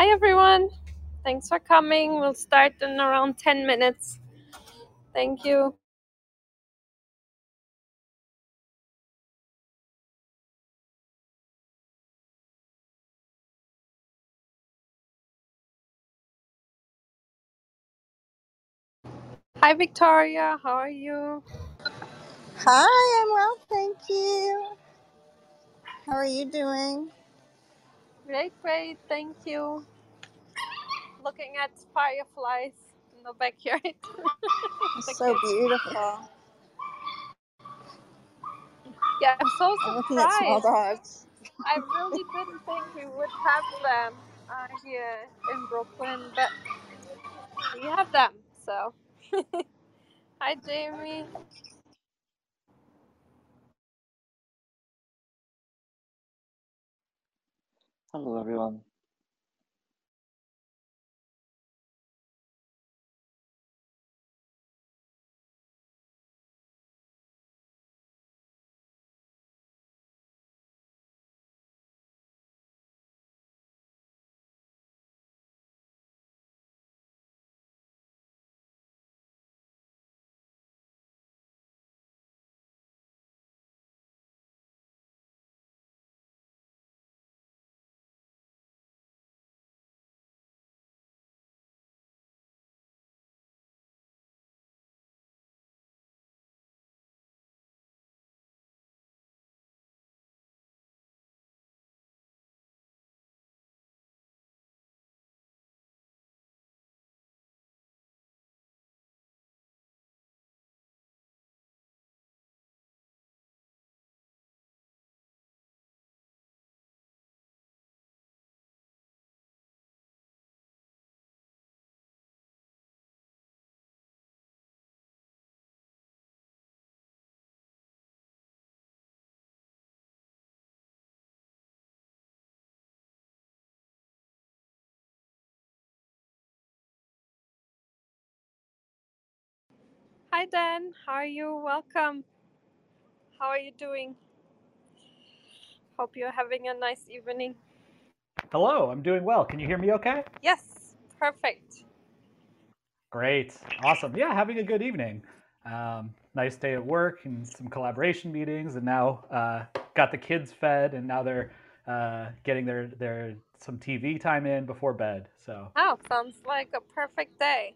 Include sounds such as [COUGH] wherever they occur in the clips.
Hi, everyone. Thanks for coming. We'll start in around 10 minutes. Thank you. Hi, Victoria. How are you? Hi, I'm well, thank you. How are you doing? Great, great. Thank you. Looking at fireflies in the backyard. [LAUGHS] It's so beautiful. Yeah, I'm so I'm looking at small surprised. dogs. I really didn't think we would have them uh, here in Brooklyn, but we have them. So, [LAUGHS] hi, Jamie. Hello, everyone. Hi, Dan. How are you? Welcome. How are you doing? Hope you're having a nice evening. Hello, I'm doing well. Can you hear me okay? Yes, perfect. Great. Awesome. Yeah, having a good evening. Um, nice day at work and some collaboration meetings, and now uh, got the kids fed, and now they're uh, getting their, their some TV time in before bed. So, Oh, sounds like a perfect day.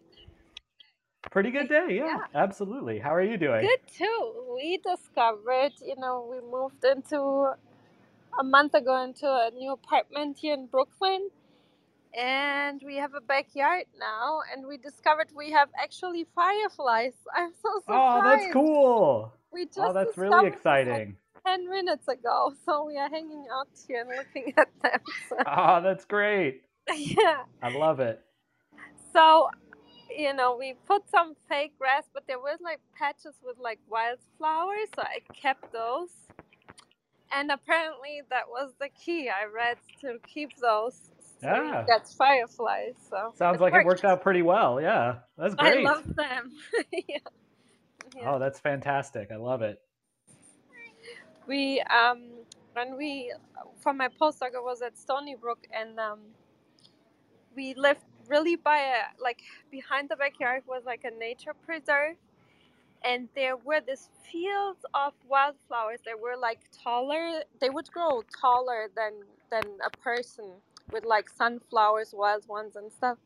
Pretty good day. Yeah, Yeah. absolutely. How are you doing? Good too. We discovered, you know, we moved into a month ago into a new apartment here in Brooklyn, and we have a backyard now, and we discovered we have actually fireflies. [LAUGHS] I'm so sorry. Oh, that's cool. We just Oh, that's really exciting. 10 minutes ago, so we are hanging out here and looking [LAUGHS] at them. So, Oh, that's great. [LAUGHS] yeah. I love it. So, you know, we put some fake grass, but there was like patches with like wildflowers, so I kept those. And apparently that was the key I read to keep those. So Yeah. get fireflies. So Sounds like it worked out pretty well. Yeah, that's great. I love them. [LAUGHS] yeah. Yeah. Oh, that's fantastic. I love it. We um when we for my postdoc I was at Stony Brook and um we lived really by a like behind the backyard was like a nature preserve and there were these fields of wildflowers that were like taller they would grow taller than than a person with like sunflowers wild ones and stuff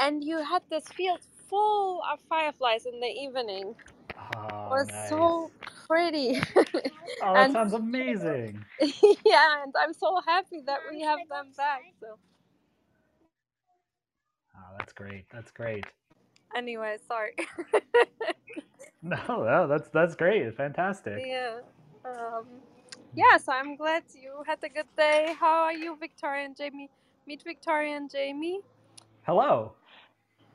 and you had this field full of fireflies in the evening Oh, it was nice. so pretty Oh, [LAUGHS] that and sounds [LAUGHS] amazing. yeah and i'm so happy that we have them back so that's great. That's great. anyway sorry [LAUGHS] No, no, that's that's great. Fantastic. yeah um yeah so i'm glad you had a good day how are you victoria and jamie meet victoria and jamie Hello.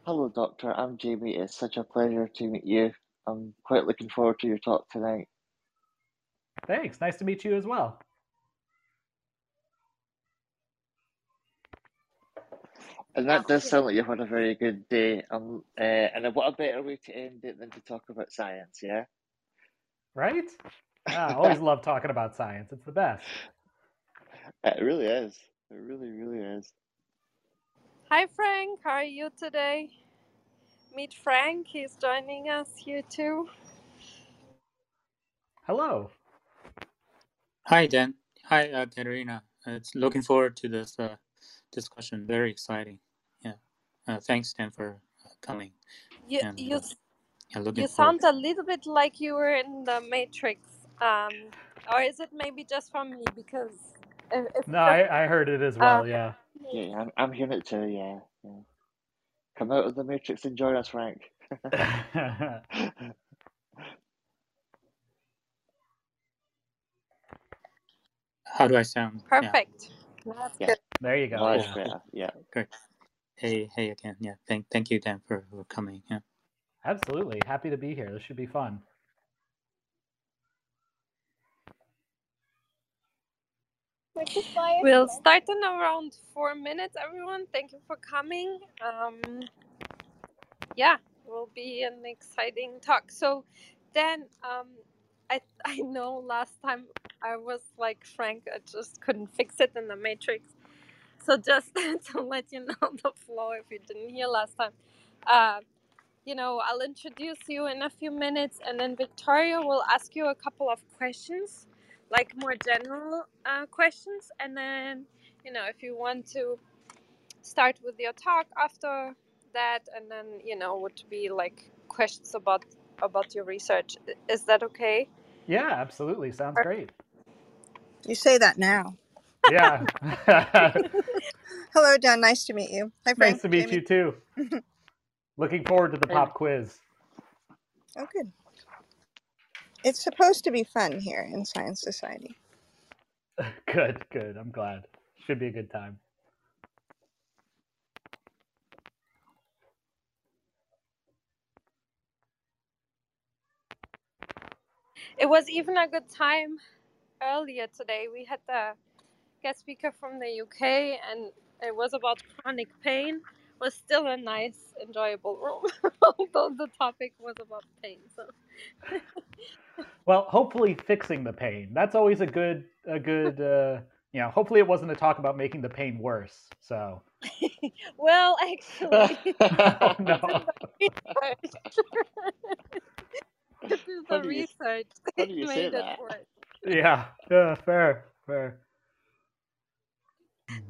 Hello, Doctor. I'm Jamie. It's such a pleasure to meet you. I'm quite looking forward to your talk tonight. Thanks. Nice to meet you as well. And that does sound like you've had a very good day. Um, uh, and what a better way to end it than to talk about science, yeah? Right? Yeah, I always love talking about science. It's the best. It really is. It really, really is. Hi, Frank. How are you today? Meet Frank. He's joining us here too. Hello. Hi, Dan. Hi, uh, Katerina. Uh, it's looking forward to this uh, discussion. Very exciting. Yeah. Uh, thanks, Dan, for uh, coming. You And you uh, yeah, you sound a little bit like you were in the Matrix. Um, or is it maybe just from me? Because if, if No, I, I heard it as uh, well. Yeah. Yeah, I'm, I'm hearing it too, yeah, yeah. Come out of the Matrix and join us, Frank. [LAUGHS] How do I sound? Yeah. Perfect. That's Yeah, good. there you go. much Yeah. better, yeah. Great. Hey, hey again. Yeah. Thank, thank you, Dan, for, for coming. Yeah. Absolutely. Happy to be here. This should be fun. We'll start in around four minutes, everyone. Thank you for coming. Um, yeah, will be an exciting talk. So, then, um, I [LAUGHS] I know last time I was like Frank, I just couldn't fix it in the Matrix. So just [LAUGHS] to let you know the flow, if you didn't hear last time, uh, you know, I'll introduce you in a few minutes, and then Victoria will ask you a couple of questions, like more general uh, questions, and then, you know, if you want to start with your talk after that, and then, you know, would be like questions about about your research. Is that okay? Yeah, absolutely. Sounds great. You say that now. Yeah. [LAUGHS] Hello, Dan. Nice to meet you. Hi, Frank. nice to meet Jamie. you too. [LAUGHS] Looking forward to the pop quiz. Oh, good. It's supposed to be fun here in Science Society. [LAUGHS] Good, good. I'm glad. Should be a good time. It was even a good time earlier today. We had the guest speaker from the UK, and it was about chronic pain. It Was still a nice, enjoyable room, [LAUGHS] although the topic was about pain. So, [LAUGHS] Well, hopefully fixing the pain. That's always a good a good uh you know, hopefully it wasn't a talk about making the pain worse. So [LAUGHS] well, actually, oh no. Research. to do How the do you- research, how do you say made it that? worse. Yeah, yeah, fair, fair.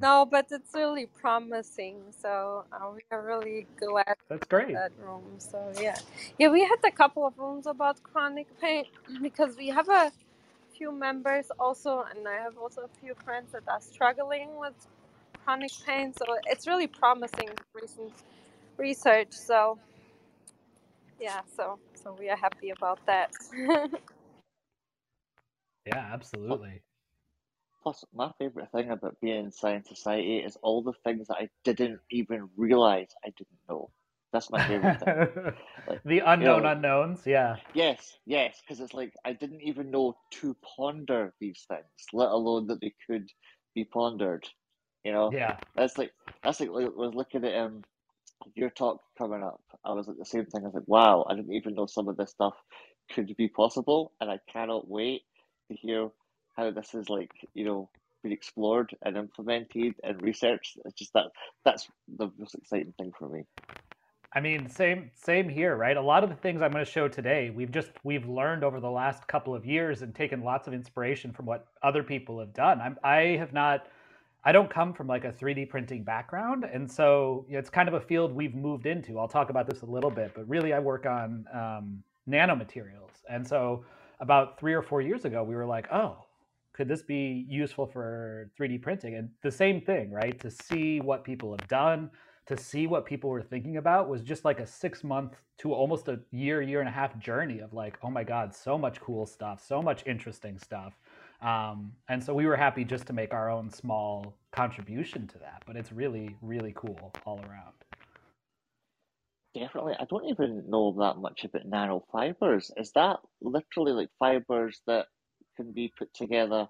No, but it's really promising. So uh, we are really glad That's great. that room. So yeah, yeah, we had a couple of rooms about chronic pain [CLEARS THROAT] because we have a few members also, and I have also a few friends that are struggling with chronic pain. So it's really promising recent research. So yeah, so so we are happy about that. [LAUGHS] Yeah, absolutely. Plus, my favourite thing about being in Science Society is all the things that I didn't even realise I didn't know. That's my favourite thing. [LAUGHS] Like, the unknown know- unknowns, yeah. Yes, yes, because it's like I didn't even know to ponder these things, let alone that they could be pondered. You know, Yeah. that's like that's like I was looking at um your talk coming up. I was like the same thing. I was like, wow, I didn't even know some of this stuff could be possible, and I cannot wait to hear how this is like you know been explored and implemented and researched. It's just that that's the most exciting thing for me. I mean, same same here, right? A lot of the things I'm going to show today, we've just we've learned over the last couple of years and taken lots of inspiration from what other people have done. I'm I have not I don't come from like a 3D printing background, and so it's kind of a field we've moved into. I'll talk about this a little bit, but really I work on um, nanomaterials, and so about three or four years ago, we were like, oh, could this be useful for 3D printing? And the same thing, right? To see what people have done, to see what people were thinking about was just like a six month to almost a year, year and a half journey of like, oh my God, so much cool stuff, so much interesting stuff. Um, and so we were happy just to make our own small contribution to that. But it's really, really cool all around. Definitely. I don't even know that much about nanofibers. Is that literally like fibers that can be put together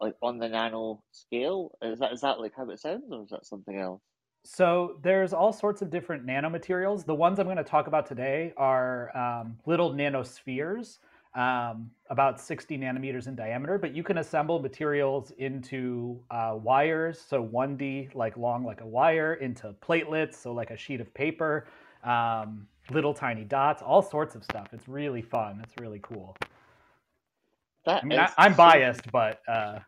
like on the nano scale? Is that is that like how it sounds or is that something else? So there's all sorts of different nanomaterials. The ones I'm going to talk about today are um, little nanospheres. Um, about 60 nanometers in diameter, but you can assemble materials into uh, wires, so 1D, like long like a wire, into platelets, so like a sheet of paper, um, little tiny dots, all sorts of stuff. It's really fun. It's really cool. That I mean, I, I'm so biased, but uh,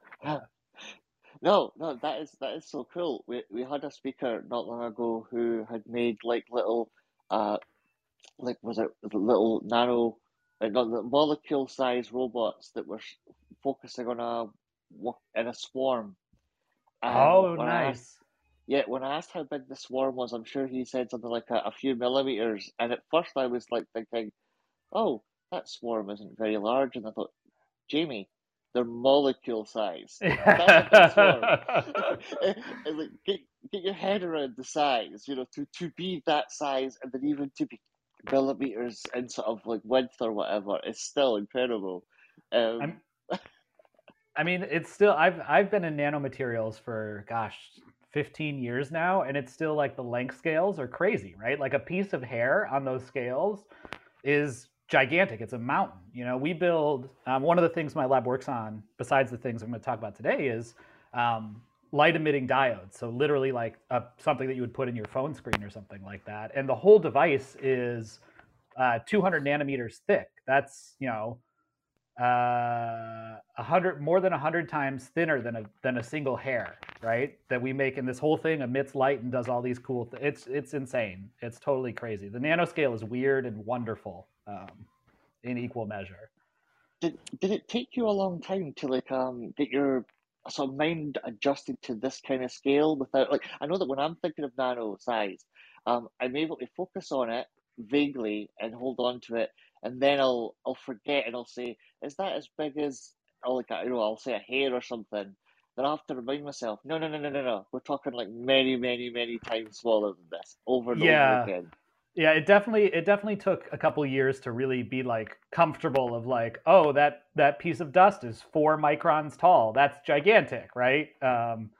No, no, that is that is so cool. We we had a speaker not long ago who had made like little uh like was it was it little nano not the molecule size robots that were focusing on a in a swarm. And oh, I asked nice. yeah, when I asked how big the swarm was, I'm sure he said something like a, a few millimeters. And at first I was like thinking, oh, that swarm isn't very large. And I thought, Jamie, they're molecule size. [LAUGHS] That's a big swarm. [LAUGHS] Like get get your head around the size, you know, to to be that size and then even to be millimeters in sort of like width or whatever is still incredible. Um, I mean, it's still I've I've been in nanomaterials for gosh, 15 years now, and it's still like the length scales are crazy, right? Like a piece of hair on those scales is gigantic. It's a mountain. You know, we build um, one of the things my lab works on, besides the things I'm going to talk about today, is um, light emitting diodes. So literally like a, something that you would put in your phone screen or something like that. And the whole device is uh, 200 nanometers thick. That's you know uh, a hundred more than a hundred times thinner than a than a single hair, right? That we make, and this whole thing emits light and does all these cool. Th- it's it's insane. It's totally crazy. The nanoscale is weird and wonderful um, in equal measure. did did it take you a long time to like um get your sort of mind adjusted to this kind of scale without like I know that when I'm thinking of nano size, um, I'm able to focus on it vaguely and hold on to it, and then I'll I'll forget and I'll say, is that as big as oh like you know I'll say a hair or something. Then I have to remind myself, no, no, no, no, no, no. We're talking like many, many, many times smaller than this, over and over again. Yeah. It definitely it definitely took a couple years to really be like comfortable of like, oh, that that piece of dust is four microns tall. That's gigantic, right? Um,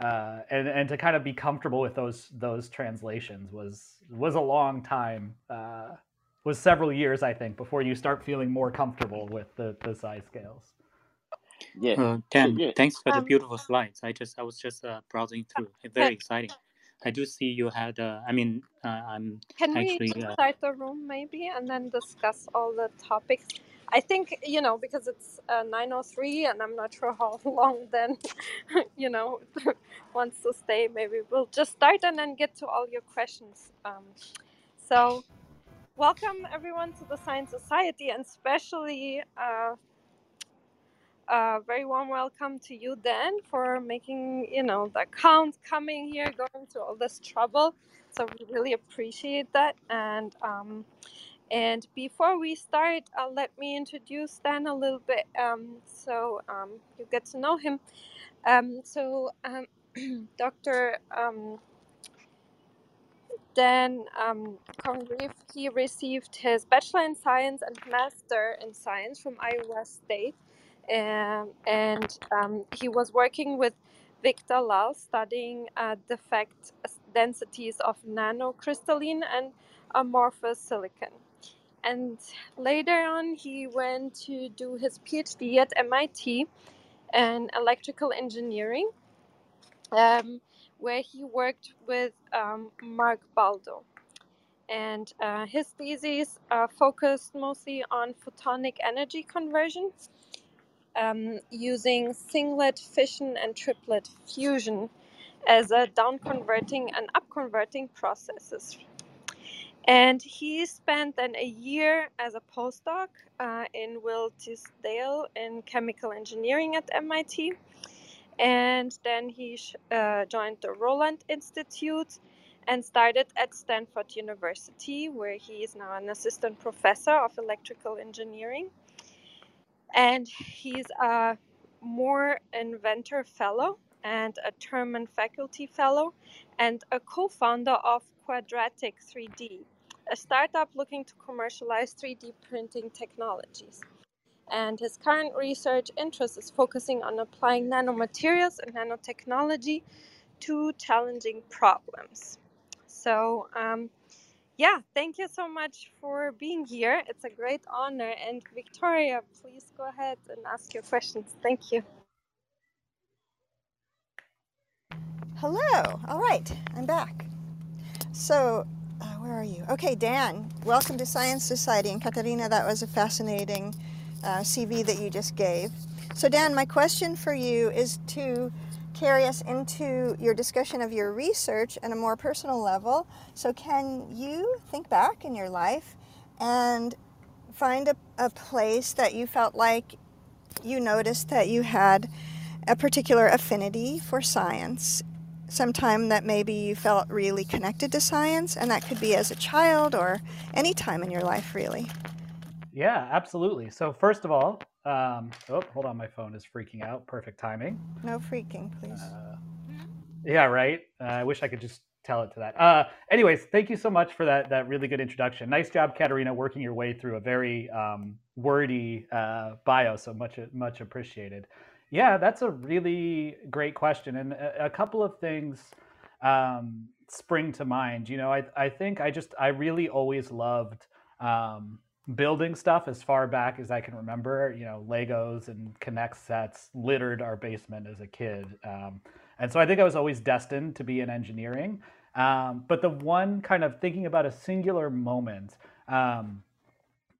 uh, and and to kind of be comfortable with those those translations was was a long time. Uh, was several years, I think, before you start feeling more comfortable with the the size scales. Yeah. Uh, So Dan, yeah, thanks for the Um, beautiful slides. I just I was just uh, browsing through. It's very exciting. I do see you had. Uh, I mean, uh, I'm Can we actually. Uh, start the room maybe and then discuss all the topics? I think, you know, because it's uh, 9.03 and I'm not sure [LAUGHS] how long then, [LAUGHS] you know, [LAUGHS] wants to stay, maybe we'll just start and then get to all your questions. Um, so, welcome everyone to the Science Society and especially uh, a very warm welcome to you, Dan, for making, you know, the account, coming here, going through all this trouble. So we really appreciate that. And um, and before we start, uh, let me introduce Dan a little bit, um, so um, you get to know him. Um, so um, [CLEARS THROAT] Dr. Um, Dan um, Congreve, he received his bachelor in science and master in science from Iowa State, and um, he was working with Vikram Dalal studying uh, defect densities of nanocrystalline and amorphous silicon. And later on, he went to do his PhD at MIT in electrical engineering, um, where he worked with um, Marc Baldo. And uh, his thesis uh, focused mostly on photonic energy conversion um, using singlet fission and triplet fusion as a down converting and up converting processes. And he spent then a year as a postdoc uh, in Will Tisdale in chemical engineering at MIT. And then he uh, joined the Rowland Institute and started at Stanford University, where he is now an assistant professor of electrical engineering. And he's a Moore Inventor Fellow and a Terman Faculty Fellow and a co founder of Quadratic 3D, a startup looking to commercialize 3D printing technologies. And his current research interest is focusing on applying nanomaterials and nanotechnology to challenging problems. So, um, yeah, thank you so much for being here. It's a great honor. And Victoria, please go ahead and ask your questions. Thank you. Hello. All right, I'm back. So, uh, where are you? Okay, Dan, welcome to Science Society. And Katarina, that was a fascinating uh, CV that you just gave. So, Dan, my question for you is to carry us into your discussion of your research at a more personal level. So, can you think back in your life and find a, a place that you felt like you noticed that you had a particular affinity for science? Sometime that maybe you felt really connected to science, and that could be as a child or any time in your life, really. Yeah, absolutely. So, first of all, um, oh, hold on, my phone is freaking out. Perfect timing. No freaking, please. Uh, yeah, right. Uh, I wish I could just tell it to that. Uh, anyways, thank you so much for that that really good introduction. Nice job, Katerina, working your way through a very um, wordy uh, bio. So much much appreciated. Yeah, that's a really great question, and a, a couple of things um, spring to mind. You know, I I think I just I really always loved. Um, building stuff as far back as I can remember. You know, Legos and K'NEX sets littered our basement as a kid. Um, and so I think I was always destined to be in engineering. Um, but the one kind of thinking about a singular moment um,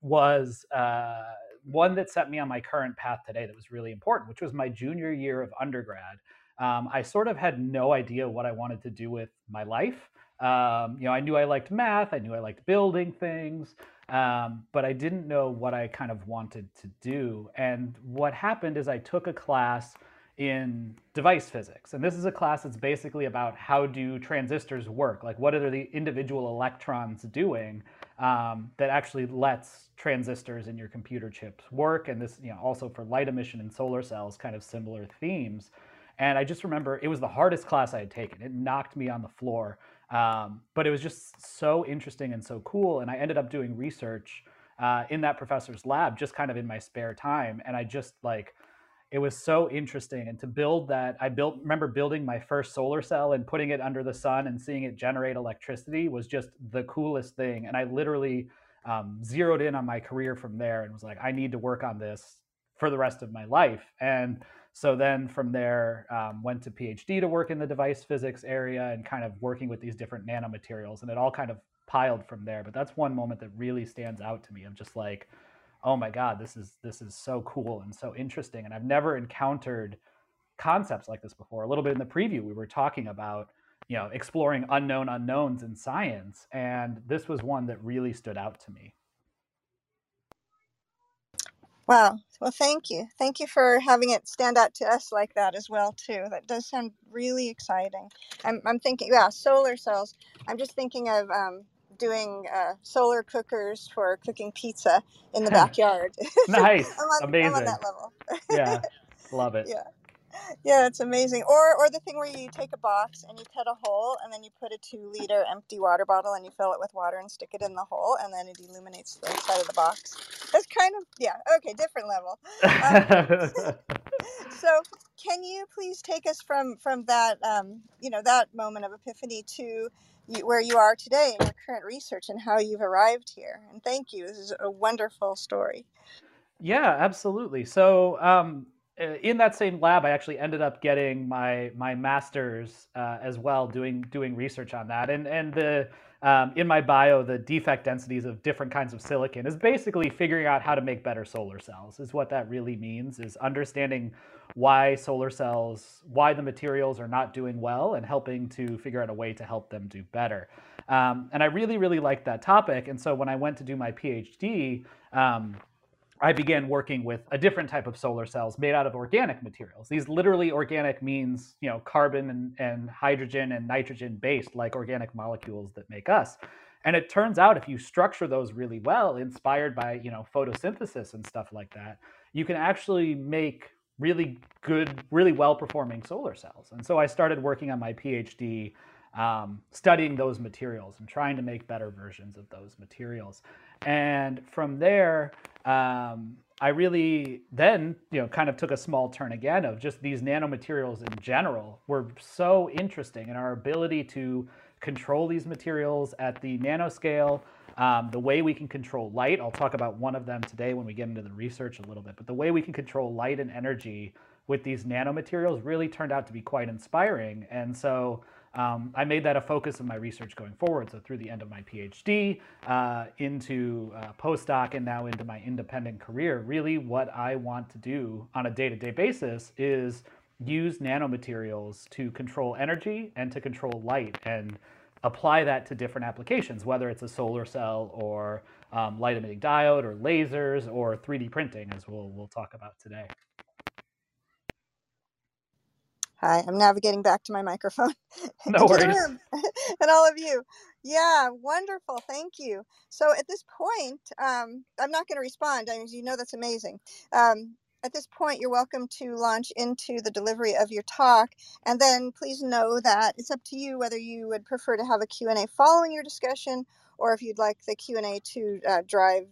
was uh, one that set me on my current path today that was really important, which was my junior year of undergrad. Um, I sort of had no idea what I wanted to do with my life. Um, you know, I knew I liked math, I knew I liked building things, um, but I didn't know what I kind of wanted to do. And what happened is I took a class in device physics. And this is a class that's basically about how do transistors work? Like what are the individual electrons doing um, that actually lets transistors in your computer chips work? And this, you know, also for light emission and solar cells, kind of similar themes. And I just remember it was the hardest class I had taken. It knocked me on the floor. Um, but it was just so interesting and so cool. And I ended up doing research uh, in that professor's lab just kind of in my spare time. And I just like, it was so interesting. And to build that, I built, remember building my first solar cell and putting it under the sun and seeing it generate electricity was just the coolest thing. And I literally um, zeroed in on my career from there and was like, I need to work on this for the rest of my life. And so then from there, um, went to PhD to work in the device physics area and kind of working with these different nanomaterials. And it all kind of piled from there. But that's one moment that really stands out to me of just like, oh my God, this is this is so cool and so interesting. And I've never encountered concepts like this before. A little bit in the preview, we were talking about you know exploring unknown unknowns in science, and this was one that really stood out to me. Wow. Well, thank you. Thank you for having it stand out to us like that as well too. That does sound really exciting. I'm, I'm thinking, yeah, solar cells. I'm just thinking of um, doing uh, solar cookers for cooking pizza in the [LAUGHS] backyard. [LAUGHS] nice. I'm on, Amazing. I'm on that level. yeah. [LAUGHS] Love it. Yeah. Yeah, it's amazing. Or or the thing where you take a box and you cut a hole and then you put a two liter empty water bottle and you fill it with water and stick it in the hole and then it illuminates the side of the box. That's kind of yeah, okay, different level. Um, [LAUGHS] [LAUGHS] so can you please take us from from that um, you know that moment of epiphany to you, where you are today in your current research and how you've arrived here? And thank you. This is a wonderful story. yeah, absolutely. So um, in that same lab, I actually ended up getting my my master's uh, as well, doing doing research on that. And and the um, in my bio, the defect densities of different kinds of silicon is basically figuring out how to make better solar cells. Is what that really means. Is understanding why solar cells, why the materials are not doing well, and helping to figure out a way to help them do better. Um, and I really really liked that topic. And so when I went to do my PhD. Um, I began working with a different type of solar cells made out of organic materials. These literally organic means, you know, carbon and, and hydrogen and nitrogen based, like organic molecules that make us. And it turns out if you structure those really well, inspired by, you know, photosynthesis and stuff like that, you can actually make really good, really well performing solar cells. And so I started working on my PhD um, studying those materials and trying to make better versions of those materials. And from there, um, I really then, you know, kind of took a small turn again of just these nanomaterials in general were so interesting and our ability to control these materials at the nanoscale, um, the way we can control light. I'll talk about one of them today when we get into the research a little bit, but the way we can control light and energy with these nanomaterials really turned out to be quite inspiring. And so um, I made that a focus of my research going forward. So through the end of my PhD, uh, into uh, postdoc, and now into my independent career, really what I want to do on a day-to-day basis is use nanomaterials to control energy and to control light and apply that to different applications, whether it's a solar cell or um, light emitting diode or lasers or 3D printing, as we'll, we'll talk about today. Hi, I'm navigating back to my microphone. [LAUGHS] No worries. [LAUGHS] and all of you. Yeah, wonderful. Thank you. So at this point, um, I'm not going to respond. I mean, you know that's amazing. Um, at this point, you're welcome to launch into the delivery of your talk. And then please know that it's up to you whether you would prefer to have a Q&A following your discussion or if you'd like the Q&A to uh, drive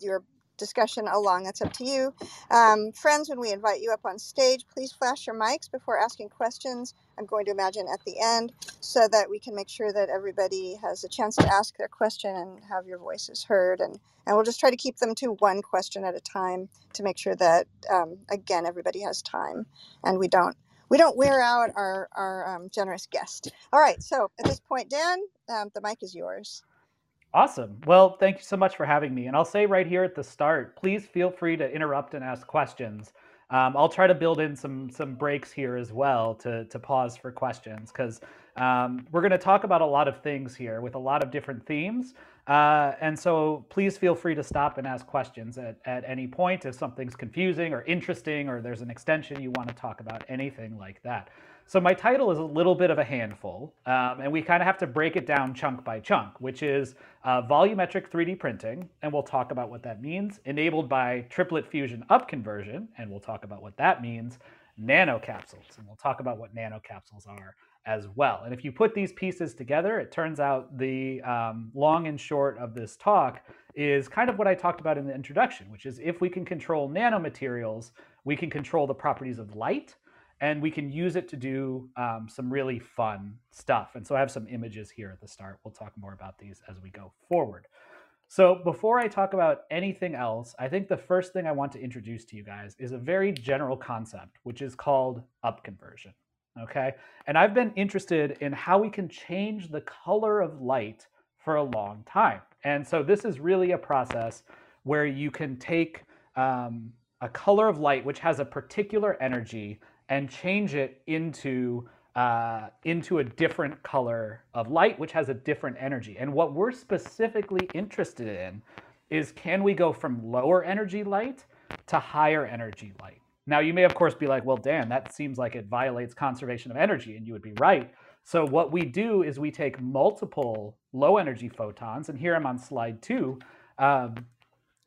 your discussion along. That's up to you. Um, friends, when we invite you up on stage, please flash your mics before asking questions. I'm going to imagine at the end so that we can make sure that everybody has a chance to ask their question and have your voices heard. And, and we'll just try to keep them to one question at a time to make sure that, um, again, everybody has time and we don't we don't wear out our, our um, generous guest. All right, so at this point, Dan, um, the mic is yours. Awesome. Well, thank you so much for having me. And I'll say right here at the start, please feel free to interrupt and ask questions. Um, I'll try to build in some some breaks here as well to to pause for questions because um, we're going to talk about a lot of things here with a lot of different themes. Uh, and so please feel free to stop and ask questions at, at any point if something's confusing or interesting or there's an extension you want to talk about, anything like that. So my title is a little bit of a handful, um, and we kind of have to break it down chunk by chunk, which is uh, volumetric 3D printing, and we'll talk about what that means, enabled by triplet fusion up conversion, and we'll talk about what that means, nanocapsules, and we'll talk about what nanocapsules are as well. And if you put these pieces together, it turns out the um, long and short of this talk is kind of what I talked about in the introduction, which is if we can control nanomaterials, we can control the properties of light, and we can use it to do um, some really fun stuff. And so I have some images here at the start. We'll talk more about these as we go forward. So before I talk about anything else, I think the first thing I want to introduce to you guys is a very general concept, which is called upconversion. Okay. And I've been interested in how we can change the color of light for a long time. And so this is really a process where you can take um, a color of light which has a particular energy and change it into uh, into a different color of light, which has a different energy. And what we're specifically interested in is can we go from lower energy light to higher energy light? Now, you may, of course, be like, well, Dan, that seems like it violates conservation of energy, and you would be right. So, what we do is we take multiple low energy photons, and here I'm on slide two. Um,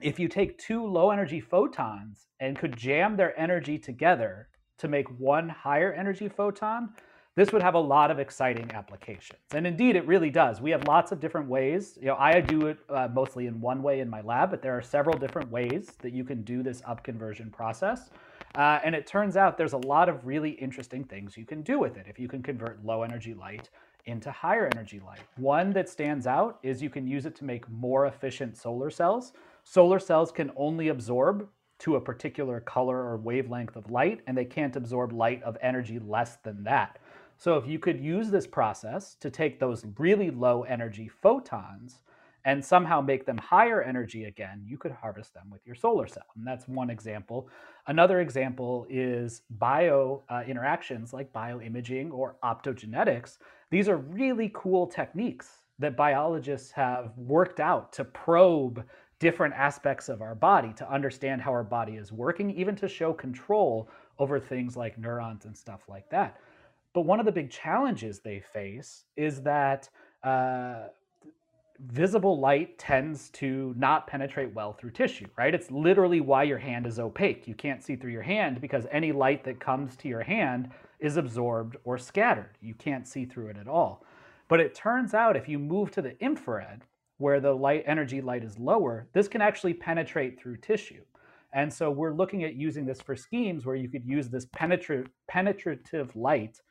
if you take two low energy photons and could jam their energy together to make one higher energy photon, this would have a lot of exciting applications. And indeed, it really does. We have lots of different ways. You know, I do it uh, mostly in one way in my lab, but there are several different ways that you can do this upconversion process. Uh, and it turns out there's a lot of really interesting things you can do with it if you can convert low energy light into higher energy light. One that stands out is you can use it to make more efficient solar cells. Solar cells can only absorb to a particular color or wavelength of light, and they can't absorb light of energy less than that. So if you could use this process to take those really low energy photons and somehow make them higher energy again, you could harvest them with your solar cell. And that's one example. Another example is bio uh, interactions like bioimaging or optogenetics. These are really cool techniques that biologists have worked out to probe different aspects of our body to understand how our body is working, even to show control over things like neurons and stuff like that. But one of the big challenges they face is that uh, visible light tends to not penetrate well through tissue, right? It's literally why your hand is opaque. You can't see through your hand because any light that comes to your hand is absorbed or scattered. You can't see through it at all. But it turns out if you move to the infrared, where the light energy light is lower, this can actually penetrate through tissue. And so we're looking at using this for schemes where you could use this penetra- penetrative light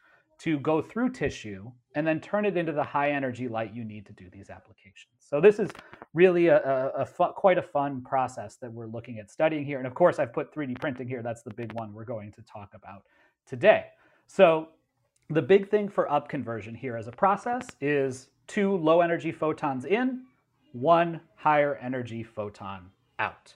to go through tissue and then turn it into the high energy light you need to do these applications. So this is really a, a, a fu- quite a fun process that we're looking at studying here. And of course, I've put 3D printing here. That's the big one we're going to talk about today. So the big thing for up conversion here as a process is two low energy photons in, one higher energy photon out.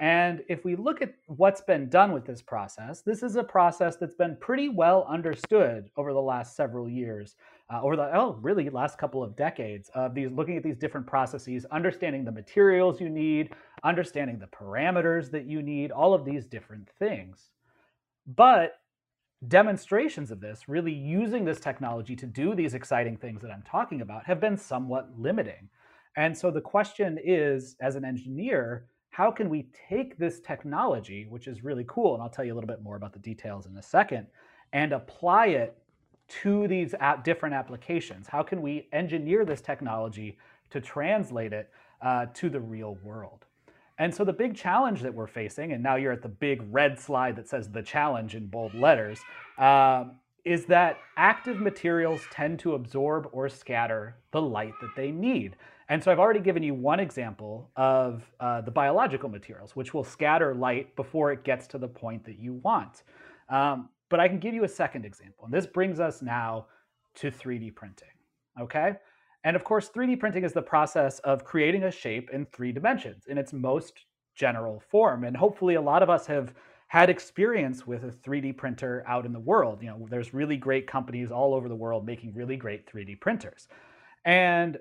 And if we look at what's been done with this process, this is a process that's been pretty well understood over the last several years, uh, over the oh really last couple of decades of these looking at these different processes, understanding the materials you need, understanding the parameters that you need, all of these different things. But demonstrations of this, really using this technology to do these exciting things that I'm talking about, have been somewhat limiting. And so the question is, as an engineer, how can we take this technology, which is really cool, and I'll tell you a little bit more about the details in a second, and apply it to these different applications? How can we engineer this technology to translate it uh, to the real world? And so the big challenge that we're facing, and now you're at the big red slide that says the challenge in bold letters, um, is that active materials tend to absorb or scatter the light that they need. And so I've already given you one example of uh, the biological materials, which will scatter light before it gets to the point that you want. Um, but I can give you a second example. And this brings us now to 3D printing, okay? And of course, 3D printing is the process of creating a shape in three dimensions in its most general form. And hopefully a lot of us have had experience with a 3D printer out in the world. You know, there's really great companies all over the world making really great 3D printers. And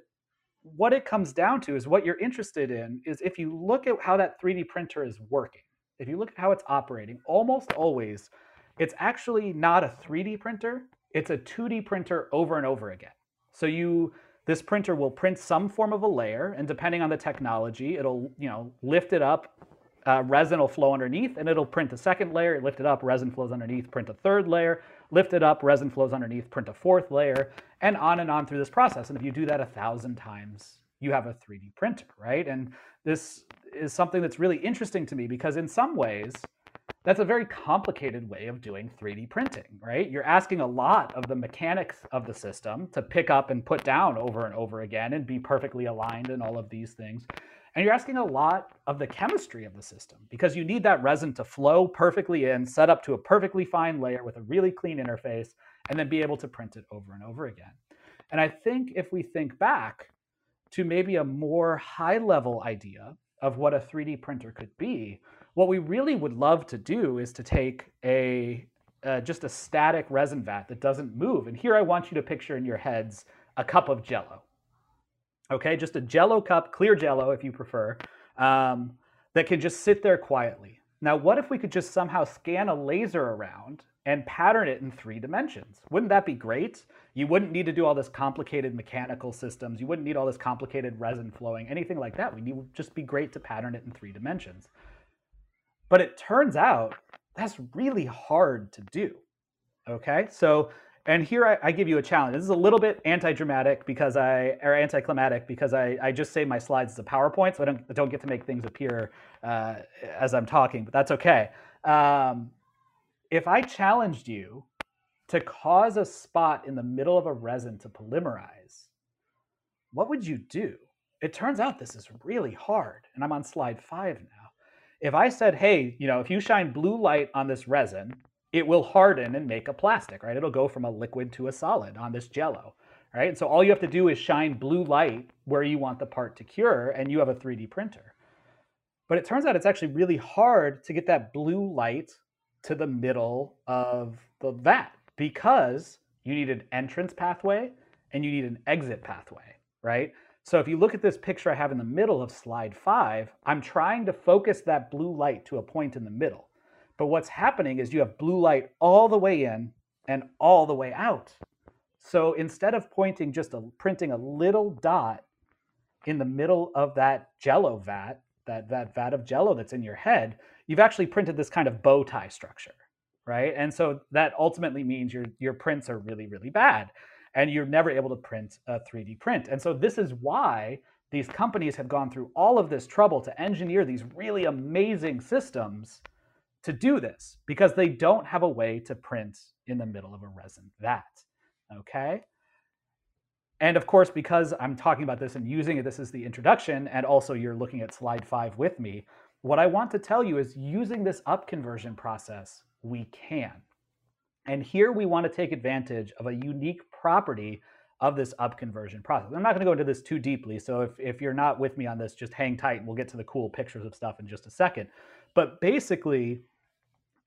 what it comes down to is what you're interested in is if you look at how that 3D printer is working, if you look at how it's operating, almost always it's actually not a 3D printer, it's a 2D printer over and over again. So you this printer will print some form of a layer and depending on the technology, it'll, you know, lift it up, uh, resin will flow underneath and it'll print a second layer, lift it up, resin flows underneath, print a third layer, lift it up, resin flows underneath, print a fourth layer, and on and on through this process. And if you do that a thousand times, you have a 3D printer, right? And this is something that's really interesting to me because in some ways, that's a very complicated way of doing 3D printing, right? You're asking a lot of the mechanics of the system to pick up and put down over and over again and be perfectly aligned and all of these things. And you're asking a lot of the chemistry of the system because you need that resin to flow perfectly in, set up to a perfectly fine layer with a really clean interface, and then be able to print it over and over again. And I think if we think back to maybe a more high level idea of what a 3D printer could be, what we really would love to do is to take a uh, just a static resin vat that doesn't move. And here I want you to picture in your heads a cup of jello. Okay, just a jello cup, clear jello if you prefer, um, that can just sit there quietly. Now, what if we could just somehow scan a laser around and pattern it in three dimensions? Wouldn't that be great? You wouldn't need to do all this complicated mechanical systems. You wouldn't need all this complicated resin flowing, anything like that. We would just be great to pattern it in three dimensions. But it turns out that's really hard to do. Okay, so and here I, I, give you a challenge. This is a little bit anti-dramatic because I or anticlimactic because I, I just say my slides as a PowerPoint, so I don't I don't get to make things appear uh, as I'm talking, but that's okay. Um, if I challenged you to cause a spot in the middle of a resin to polymerize, what would you do? It turns out this is really hard, and I'm on slide five now. If I said, hey, you know, if you shine blue light on this resin, it will harden and make a plastic, right? It'll go from a liquid to a solid on this jello, right? And So all you have to do is shine blue light where you want the part to cure and you have a 3D printer. But it turns out it's actually really hard to get that blue light to the middle of the vat because you need an entrance pathway and you need an exit pathway, right? So if you look at this picture I have in the middle of slide five, I'm trying to focus that blue light to a point in the middle. But what's happening is you have blue light all the way in and all the way out. So instead of pointing just a printing a little dot in the middle of that jello vat, that, that vat of jello that's in your head, you've actually printed this kind of bow tie structure, right? And so that ultimately means your, your prints are really, really bad and you're never able to print a 3D print. And so this is why these companies have gone through all of this trouble to engineer these really amazing systems to do this because they don't have a way to print in the middle of a resin vat. Okay. And of course, because I'm talking about this and using it, this is the introduction, and also you're looking at slide five with me. What I want to tell you is using this up conversion process, we can. And here we want to take advantage of a unique property of this up conversion process. I'm not going to go into this too deeply. So if, if you're not with me on this, just hang tight and we'll get to the cool pictures of stuff in just a second. But basically,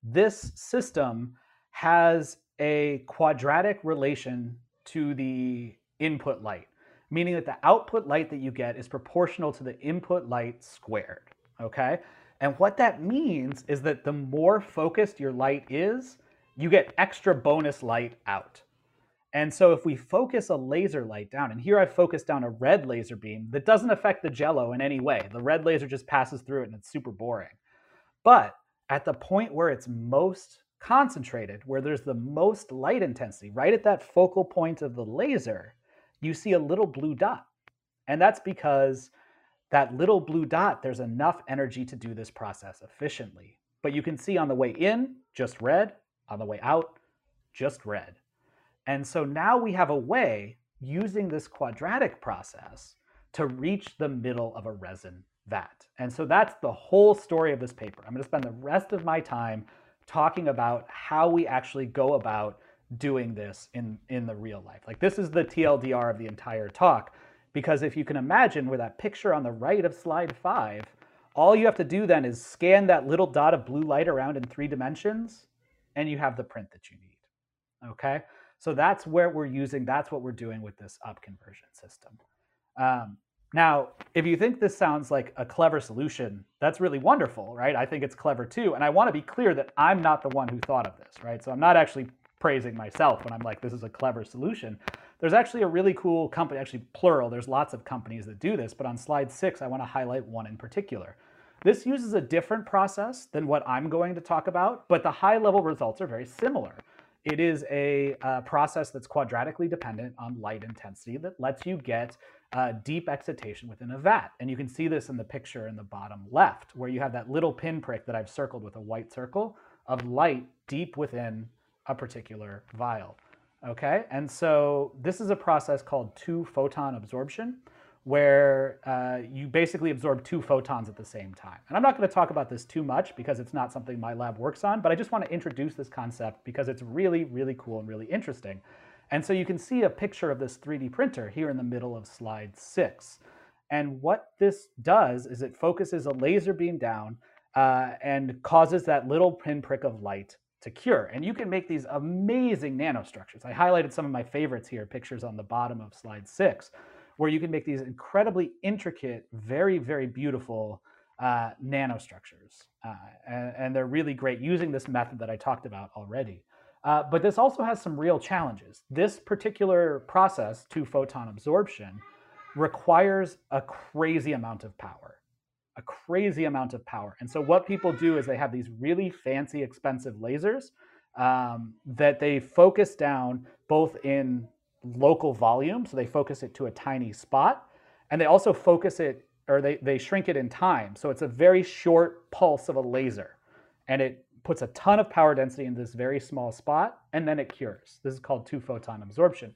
this system has a quadratic relation to the input light, meaning that the output light that you get is proportional to the input light squared, okay? And what that means is that the more focused your light is, you get extra bonus light out. And so if we focus a laser light down, and here I've focused down a red laser beam that doesn't affect the jello in any way. The red laser just passes through it and it's super boring. But at the point where it's most concentrated, where there's the most light intensity, right at that focal point of the laser, you see a little blue dot. And that's because that little blue dot, there's enough energy to do this process efficiently. But you can see on the way in, just red, on the way out, just red. And so now we have a way using this quadratic process to reach the middle of a resin vat. And so that's the whole story of this paper. I'm going to spend the rest of my time talking about how we actually go about doing this in, in the real life. Like this is the TLDR of the entire talk, because if you can imagine with that picture on the right of slide five, all you have to do then is scan that little dot of blue light around in three dimensions, and you have the print that you need. Okay, so that's where we're using, that's what we're doing with this up conversion system. Um, now, if you think this sounds like a clever solution, that's really wonderful, right? I think it's clever too. And I want to be clear that I'm not the one who thought of this, right? So I'm not actually praising myself when I'm like, this is a clever solution. There's actually a really cool company, actually plural, there's lots of companies that do this, but on slide six, I want to highlight one in particular. This uses a different process than what I'm going to talk about, but the high level results are very similar. It is a uh, process that's quadratically dependent on light intensity that lets you get uh, deep excitation within a vat. And you can see this in the picture in the bottom left, where you have that little pinprick that I've circled with a white circle of light deep within a particular vial. Okay, and so this is a process called two photon absorption, where uh, you basically absorb two photons at the same time. And I'm not going to talk about this too much because it's not something my lab works on, but I just want to introduce this concept because it's really, really cool and really interesting. And so you can see a picture of this 3D printer here in the middle of slide six. And what this does is it focuses a laser beam down uh, and causes that little pinprick of light to cure. And you can make these amazing nanostructures. I highlighted some of my favorites here, pictures on the bottom of slide six, where you can make these incredibly intricate, very, very beautiful uh, nanostructures. Uh, and, and, they're really great using this method that I talked about already. Uh, but this also has some real challenges. This particular process, two photon absorption, requires a crazy amount of power a crazy amount of power. And so what people do is they have these really fancy, expensive lasers um, that they focus down both in local volume, so they focus it to a tiny spot, and they also focus it or they, they shrink it in time. So it's a very short pulse of a laser, and it puts a ton of power density in this very small spot, and then it cures. This is called two photon absorption.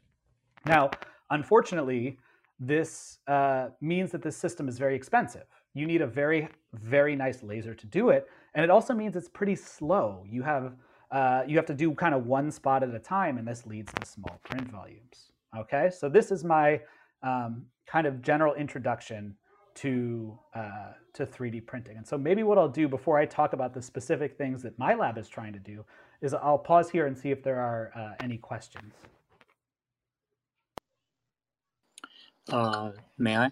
Now, unfortunately, this uh, means that this system is very expensive you need a very, very nice laser to do it. And it also means it's pretty slow. You have, uh, you have to do kind of one spot at a time, and this leads to small print volumes. Okay, so this is my um, kind of general introduction to, uh, to 3D printing. And so maybe what I'll do before I talk about the specific things that my lab is trying to do is I'll pause here and see if there are uh, any questions. Uh, may I?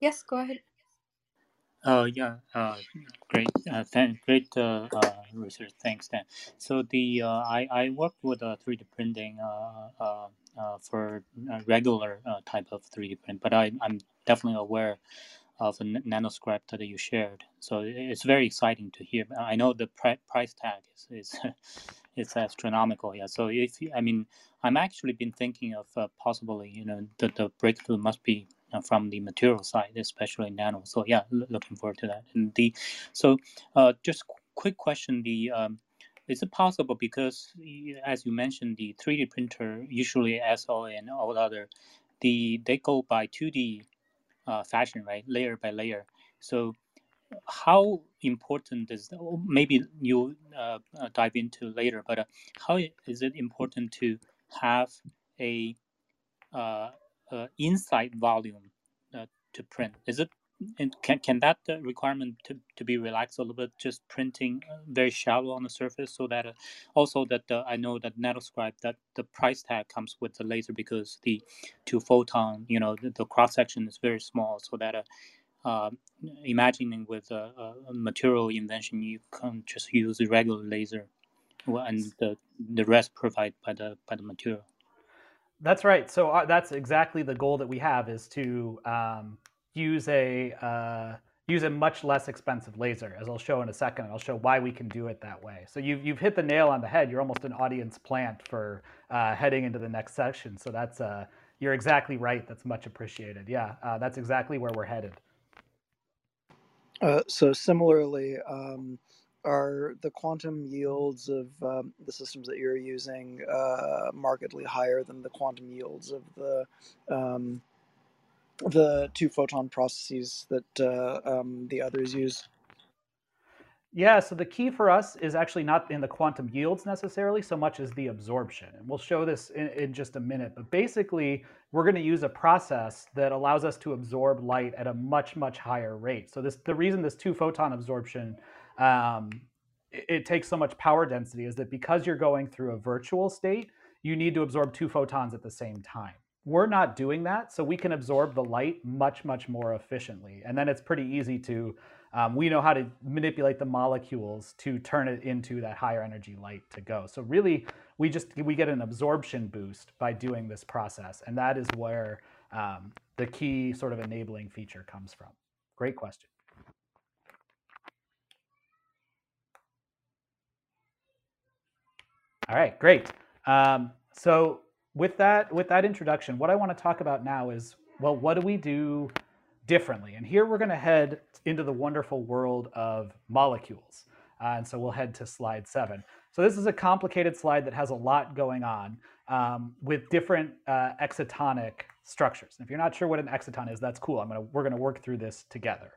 Yes, go ahead. Oh yeah, uh, great, uh, th- great uh, uh, research. Thanks, Dan. So the uh, I I work with uh, 3D printing uh, uh, uh, for a regular uh, type of 3D print, but I I'm definitely aware of the Nanoscribe that you shared. So it's very exciting to hear. I know the pri- price tag is is [LAUGHS] it's astronomical. Yeah. So if you, I mean, I'm actually been thinking of uh, possibly you know the the breakthrough must be from the material side, especially nano. So yeah, looking forward to that. And the so uh, just quick question: The um, is it possible because, as you mentioned, the 3D printer usually SL and all other, the they go by 2D uh, fashion, right, layer by layer. So, how important is maybe you uh, uh, dive into later, but uh, how is it important to have a uh, uh, inside volume to print? Is it and can, can that uh, requirement to, to be relaxed a little bit just printing uh, very shallow on the surface so that uh, also that uh, i know that nanoscribe that the price tag comes with the laser because the two photon you know the, the cross section is very small so that uh, uh, imagining with a, a, material invention you can just use a regular laser and the, the rest provided by the by the material that's right so that's exactly the goal that we have is to um, use a uh, use a much less expensive laser, as I'll show in a second. I'll show why we can do it that way. So you've, you've hit the nail on the head. You're almost an audience plant for uh, heading into the next section. So that's uh, you're exactly right. That's much appreciated. Yeah, uh, that's exactly where we're headed. Uh, so similarly, um, are the quantum yields of um, the systems that you're using uh, markedly higher than the quantum yields of the um, the two photon processes that uh, um, the others use? Yeah, so the key for us is actually not in the quantum yields necessarily so much as the absorption. And we'll show this in, in just a minute. But basically, we're going to use a process that allows us to absorb light at a much, much higher rate. So this the reason this two photon absorption um, it, it takes so much power density is that because you're going through a virtual state, you need to absorb two photons at the same time. We're not doing that, so we can absorb the light much, much more efficiently. And then it's pretty easy to, um, we know how to manipulate the molecules to turn it into that higher energy light to go. So really, we just, we get an absorption boost by doing this process. And that is where um, the key sort of enabling feature comes from. Great question. All right, great. Um, so with that with that introduction, what I want to talk about now is well, what do we do differently? And here we're going to head into the wonderful world of molecules. Uh, and so we'll head to slide seven. So this is a complicated slide that has a lot going on um, with different uh, excitonic structures. And if you're not sure what an exciton is, that's cool. I'm gonna we're gonna work through this together.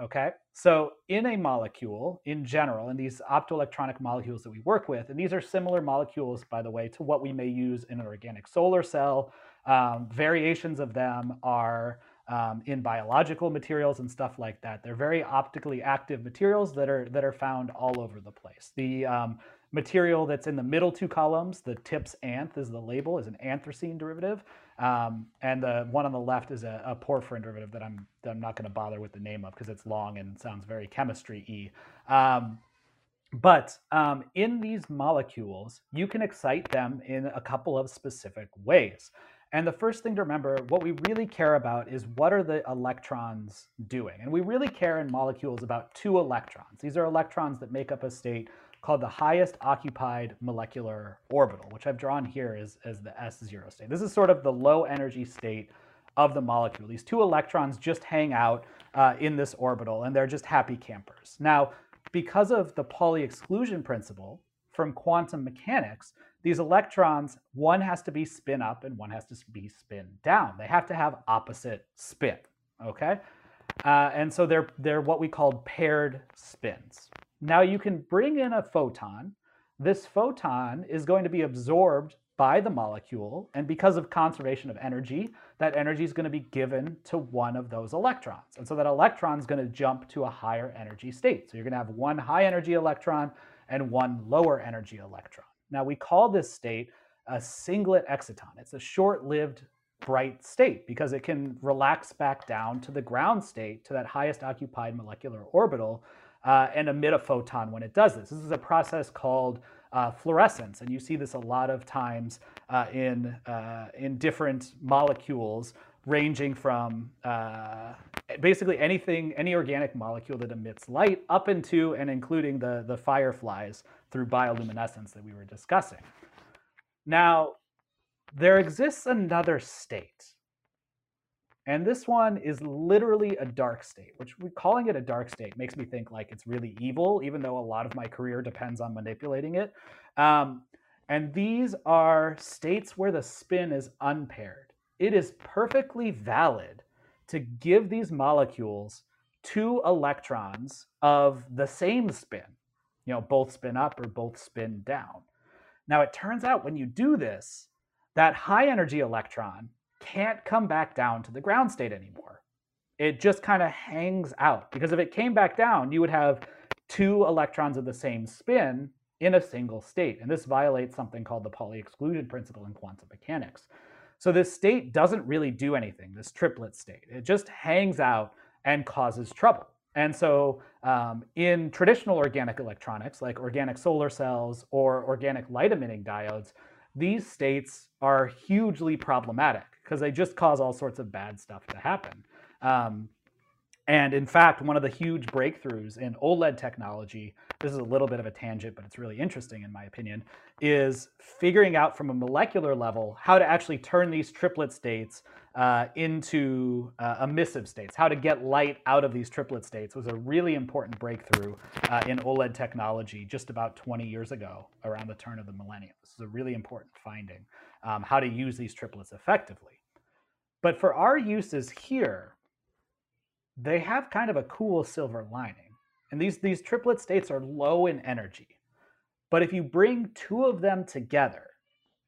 Okay, so in a molecule, in general, in these optoelectronic molecules that we work with, and these are similar molecules, by the way, to what we may use in an organic solar cell. Um, variations of them are um, in biological materials and stuff like that. They're very optically active materials that are that are found all over the place. The um, material that's in the middle two columns, the TIPS anth is the label, is an anthracene derivative. Um, and the one on the left is a, a porphyrin derivative that I'm, that I'm not going to bother with the name of because it's long and sounds very chemistry-y. Um, but um, in these molecules, you can excite them in a couple of specific ways. And the first thing to remember, what we really care about is what are the electrons doing? And we really care in molecules about two electrons. These are electrons that make up a state called the highest occupied molecular orbital, which I've drawn here as, as the S0 state. This is sort of the low energy state of the molecule. These two electrons just hang out uh, in this orbital and they're just happy campers. Now, because of the Pauli exclusion principle from quantum mechanics, these electrons, one has to be spin up and one has to be spin down. They have to have opposite spin, okay? Uh, and so they're, they're what we call paired spins. Now you can bring in a photon. This photon is going to be absorbed by the molecule, and because of conservation of energy, that energy is going to be given to one of those electrons. And so that electron is going to jump to a higher energy state. So you're going to have one high energy electron and one lower energy electron. Now we call this state a singlet exciton. It's a short-lived bright state because it can relax back down to the ground state, to that highest occupied molecular orbital, uh, and emit a photon when it does this. This is a process called uh, fluorescence, and you see this a lot of times uh, in, uh, in different molecules ranging from uh, basically anything, any organic molecule that emits light up into and including the, the fireflies through bioluminescence that we were discussing. Now, there exists another state And this one is literally a dark state, which we calling it a dark state makes me think like it's really evil, even though a lot of my career depends on manipulating it. Um, and these are states where the spin is unpaired. It is perfectly valid to give these molecules two electrons of the same spin, you know, both spin up or both spin down. Now, it turns out when you do this, that high energy electron can't come back down to the ground state anymore. It just kind of hangs out because if it came back down, you would have two electrons of the same spin in a single state. And this violates something called the Pauli exclusion principle in quantum mechanics. So this state doesn't really do anything, this triplet state. It just hangs out and causes trouble. And so um, in traditional organic electronics, like organic solar cells or organic light emitting diodes, these states are hugely problematic because they just cause all sorts of bad stuff to happen. Um, and in fact, one of the huge breakthroughs in OLED technology, this is a little bit of a tangent, but it's really interesting in my opinion, is figuring out from a molecular level how to actually turn these triplet states uh, into uh, emissive states. How to get light out of these triplet states was a really important breakthrough uh, in OLED technology just about 20 years ago, around the turn of the millennium. This is a really important finding, um, how to use these triplets effectively. But for our uses here, they have kind of a cool silver lining. And these, these triplet states are low in energy. But if you bring two of them together,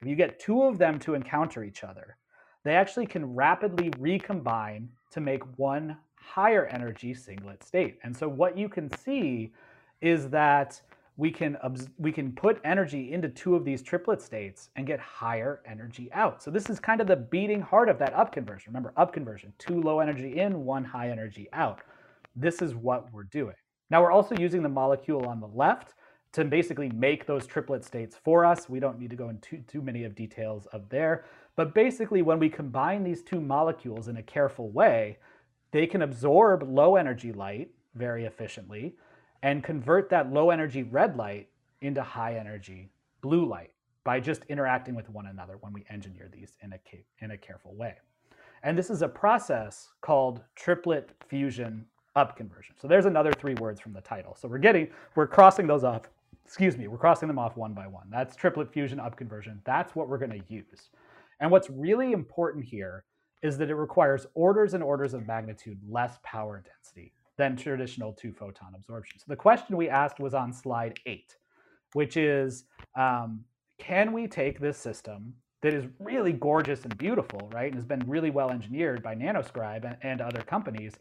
if you get two of them to encounter each other, they actually can rapidly recombine to make one higher energy singlet state. And so what you can see is that we can we can put energy into two of these triplet states and get higher energy out. So this is kind of the beating heart of that up conversion. Remember, up conversion, two low energy in, one high energy out. This is what we're doing. Now we're also using the molecule on the left to basically make those triplet states for us. We don't need to go into too, many of details of there. But basically, when we combine these two molecules in a careful way, they can absorb low energy light very efficiently and convert that low energy red light into high energy blue light by just interacting with one another when we engineer these in a, in a careful way. And this is a process called triplet fusion up conversion. So there's another three words from the title. So we're getting, we're crossing those off, excuse me, we're crossing them off one by one. That's triplet fusion up conversion. That's what we're gonna use. And what's really important here is that it requires orders and orders of magnitude less power density than traditional two photon absorption. So the question we asked was on slide eight, which is, um, can we take this system that is really gorgeous and beautiful, right, and has been really well engineered by Nanoscribe and, and other companies,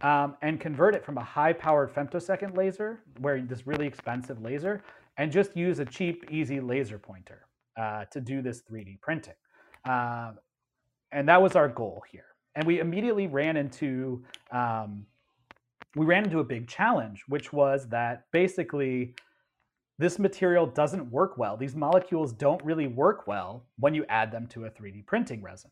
um, and convert it from a high-powered femtosecond laser, where this really expensive laser, and just use a cheap, easy laser pointer uh, to do this 3D printing. Uh, and that was our goal here. And we immediately ran into um, we ran into a big challenge, which was that basically this material doesn't work well. These molecules don't really work well when you add them to a 3D printing resin.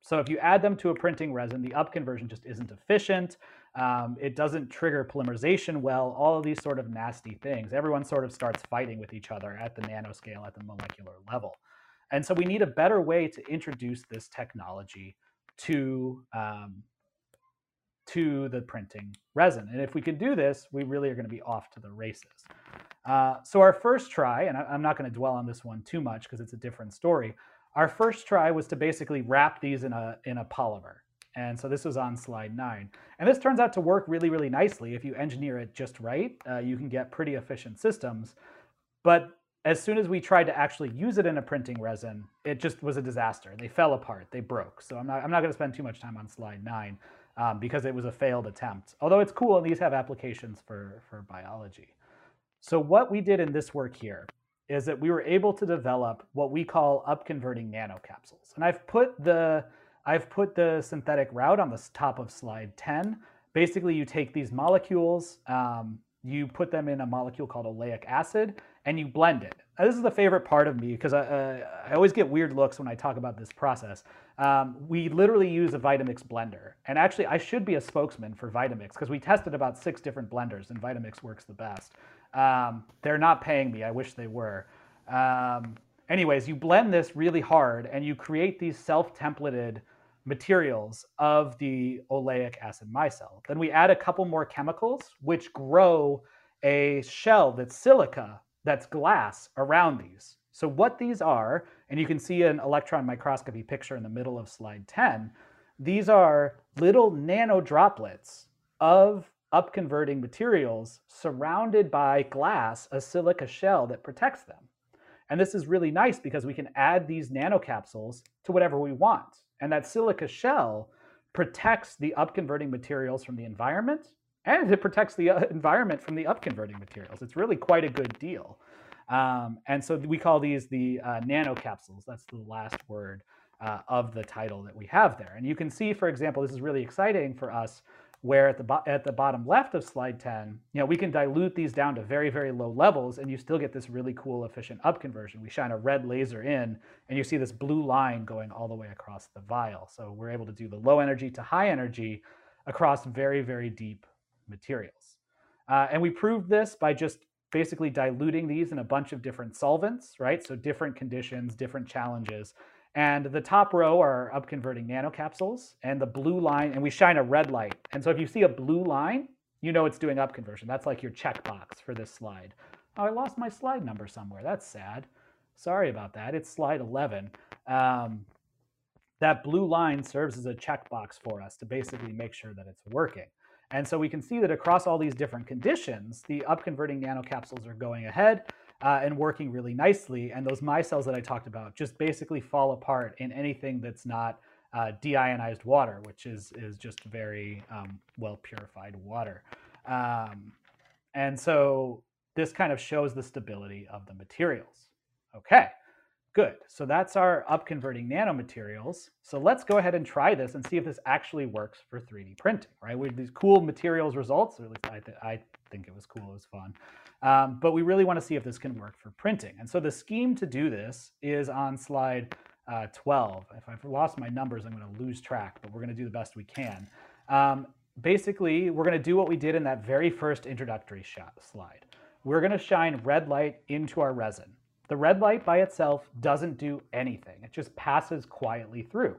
So if you add them to a printing resin, the up conversion just isn't efficient. Um, it doesn't trigger polymerization well, all of these sort of nasty things. Everyone sort of starts fighting with each other at the nanoscale, at the molecular level. And so we need a better way to introduce this technology to um, to the printing resin. And if we can do this, we really are going to be off to the races. Uh, so our first try, and I, am not going to dwell on this one too much because it's a different story. Our first try was to basically wrap these in a, in a polymer. And so this was on slide nine. And this turns out to work really, really nicely. If you engineer it just right, uh, you can get pretty efficient systems. But as soon as we tried to actually use it in a printing resin, it just was a disaster. They fell apart, they broke. So I'm not, I'm not going to spend too much time on slide nine um, because it was a failed attempt. Although it's cool and these have applications for, for biology. So what we did in this work here is that we were able to develop what we call upconverting nanocapsules. And I've put the I've put the synthetic route on the top of slide 10. Basically, you take these molecules, um, you put them in a molecule called oleic acid, and you blend it. Now, this is the favorite part of me because I, uh, I always get weird looks when I talk about this process. Um, we literally use a Vitamix blender. And actually, I should be a spokesman for Vitamix because we tested about six different blenders and Vitamix works the best. Um, they're not paying me. I wish they were. Um, anyways, you blend this really hard and you create these self-templated materials of the oleic acid micelle. Then we add a couple more chemicals, which grow a shell that's silica, that's glass around these. So what these are, and you can see an electron microscopy picture in the middle of slide 10, these are little nano droplets of upconverting materials surrounded by glass, a silica shell that protects them. And this is really nice because we can add these nanocapsules to whatever we want. And that silica shell protects the upconverting materials from the environment and it protects the uh, environment from the upconverting materials. It's really quite a good deal. Um, and so we call these the uh, nanocapsules. That's the last word uh, of the title that we have there. And you can see, for example, this is really exciting for us where at the, at the bottom left of slide 10, you know, we can dilute these down to very, very low levels and you still get this really cool efficient upconversion. We shine a red laser in and you see this blue line going all the way across the vial. So we're able to do the low energy to high energy across very, very deep materials. Uh, and we proved this by just basically diluting these in a bunch of different solvents, right? So different conditions, different challenges. And the top row are upconverting nanocapsules, and the blue line, and we shine a red light. And so if you see a blue line, you know it's doing upconversion. That's like your checkbox for this slide. Oh, I lost my slide number somewhere. That's sad. Sorry about that. It's slide 11. Um, that blue line serves as a checkbox for us to basically make sure that it's working. And so we can see that across all these different conditions, the upconverting nanocapsules are going ahead uh, and working really nicely. And those micelles that I talked about just basically fall apart in anything that's not uh, deionized water, which is, is just very um, well purified water. Um, and so this kind of shows the stability of the materials. Okay. Good. So that's our upconverting nanomaterials. So let's go ahead and try this and see if this actually works for 3D printing, right? We have these cool materials results, or at least I, th I think it was cool, it was fun. Um, but we really want to see if this can work for printing. And so the scheme to do this is on slide uh, 12. If I've lost my numbers, I'm going to lose track, but we're going to do the best we can. Um, basically, we're going to do what we did in that very first introductory slide. We're going to shine red light into our resin. The red light by itself doesn't do anything. It just passes quietly through.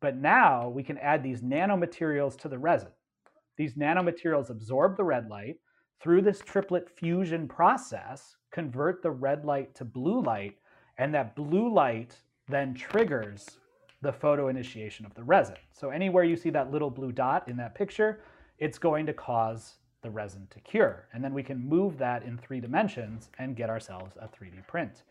But now we can add these nanomaterials to the resin. These nanomaterials absorb the red light through this triplet fusion process, convert the red light to blue light, and that blue light then triggers the photo initiation of the resin. So anywhere you see that little blue dot in that picture, it's going to cause the resin to cure. And then we can move that in three dimensions and get ourselves a 3D print.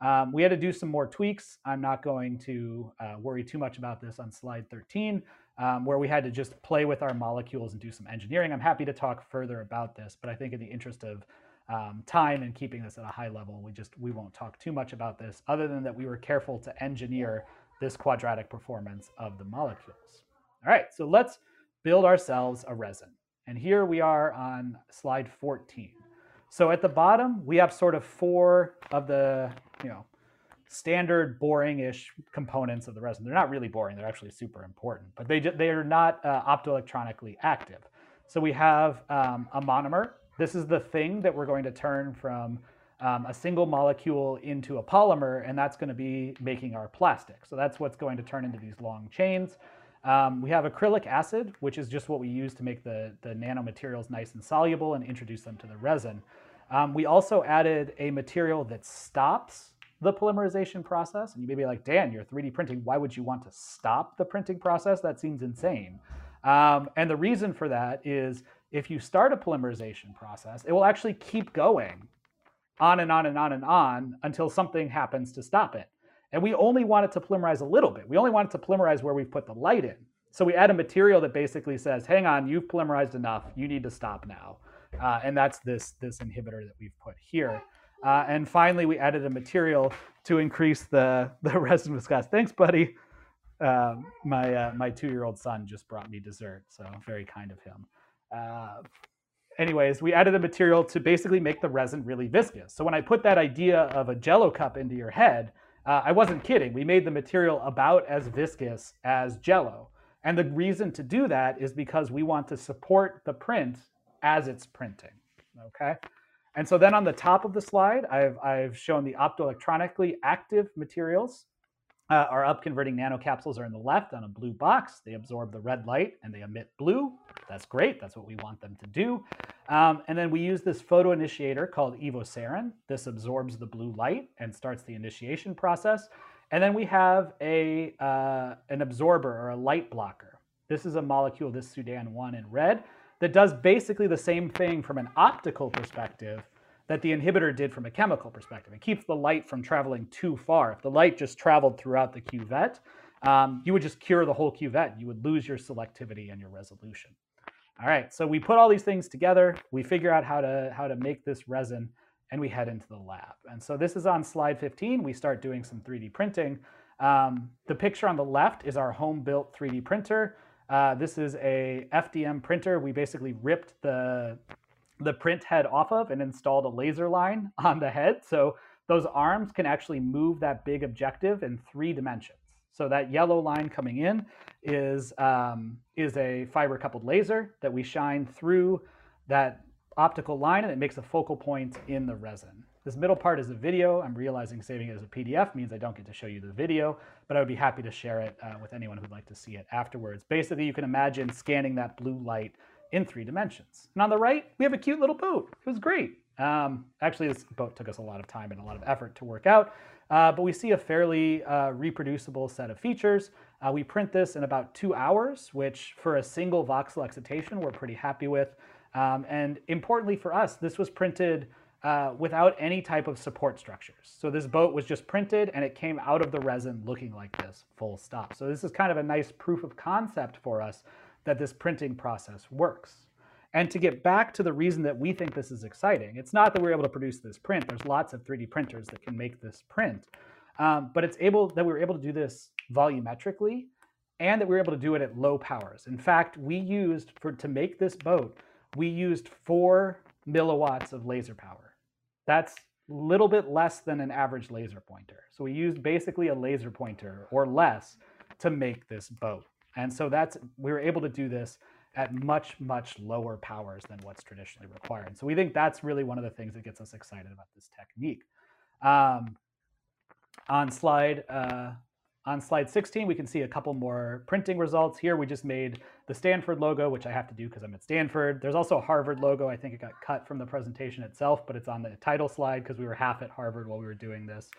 Um, we had to do some more tweaks. I'm not going to uh, worry too much about this on slide 13, um, where we had to just play with our molecules and do some engineering. I'm happy to talk further about this, but I think in the interest of um, time and keeping this at a high level, we just we won't talk too much about this, other than that we were careful to engineer this quadratic performance of the molecules. All right, so let's build ourselves a resin. And here we are on slide 14. So at the bottom, we have sort of four of the, you know, standard boring-ish components of the resin. They're not really boring, they're actually super important, but they, they are not uh, optoelectronically active. So we have um, a monomer. This is the thing that we're going to turn from um, a single molecule into a polymer, and that's going to be making our plastic. So that's what's going to turn into these long chains. Um, we have acrylic acid, which is just what we use to make the, the nanomaterials nice and soluble and introduce them to the resin. Um, we also added a material that stops the polymerization process. And you may be like, Dan, you're 3D printing. Why would you want to stop the printing process? That seems insane. Um, and the reason for that is if you start a polymerization process, it will actually keep going on and on and on and on until something happens to stop it. And we only want it to polymerize a little bit. We only want it to polymerize where we've put the light in. So we add a material that basically says, hang on, you've polymerized enough. You need to stop now. Uh, and that's this, this inhibitor that we've put here. Uh, and finally, we added a material to increase the, [LAUGHS] the resin viscosity. Thanks, buddy. Uh, my my two-year-old son just brought me dessert, so very kind of him. Uh, anyways, we added a material to basically make the resin really viscous. So when I put that idea of a jello cup into your head, uh, I wasn't kidding. We made the material about as viscous as Jello. And the reason to do that is because we want to support the print as it's printing, okay? And so then on the top of the slide, I've, I've shown the optoelectronically active materials. Uh, our upconverting nanocapsules are in the left on a blue box. They absorb the red light and they emit blue. That's great. That's what we want them to do. Um, and then we use this photo initiator called evosarin. This absorbs the blue light and starts the initiation process. And then we have a, uh, an absorber or a light blocker. This is a molecule, this Sudan1 in red, that does basically the same thing from an optical perspective that the inhibitor did from a chemical perspective. It keeps the light from traveling too far. If the light just traveled throughout the cuvette, um, you would just cure the whole cuvette. You would lose your selectivity and your resolution. All right, so we put all these things together. We figure out how to, how to make this resin, and we head into the lab. And so this is on slide 15. We start doing some 3D printing. Um, the picture on the left is our home-built 3D printer. Uh, this is a FDM printer. We basically ripped the the print head off of and installed a laser line [LAUGHS] on the head. So those arms can actually move that big objective in three dimensions. So that yellow line coming in is, um, is a fiber coupled laser that we shine through that optical line and it makes a focal point in the resin. This middle part is a video. I'm realizing saving it as a PDF means I don't get to show you the video, but I would be happy to share it uh, with anyone who'd like to see it afterwards. Basically, you can imagine scanning that blue light in three dimensions. And on the right, we have a cute little boat. It was great. Um, actually, this boat took us a lot of time and a lot of effort to work out, uh, but we see a fairly uh, reproducible set of features. Uh, we print this in about two hours, which for a single voxel excitation, we're pretty happy with. Um, and importantly for us, this was printed uh, without any type of support structures. So this boat was just printed and it came out of the resin looking like this, full stop. So this is kind of a nice proof of concept for us that this printing process works. And to get back to the reason that we think this is exciting, it's not that we're able to produce this print. There's lots of 3D printers that can make this print, um, but it's able that we were able to do this volumetrically, and that we were able to do it at low powers. In fact, we used for to make this boat, we used four milliwatts of laser power. That's a little bit less than an average laser pointer. So we used basically a laser pointer or less to make this boat. And so that's we were able to do this at much, much lower powers than what's traditionally required. So we think that's really one of the things that gets us excited about this technique. Um, on slide uh, on slide 16, we can see a couple more printing results. Here we just made the Stanford logo, which I have to do because I'm at Stanford. There's also a Harvard logo. I think it got cut from the presentation itself, but it's on the title slide because we were half at Harvard while we were doing this.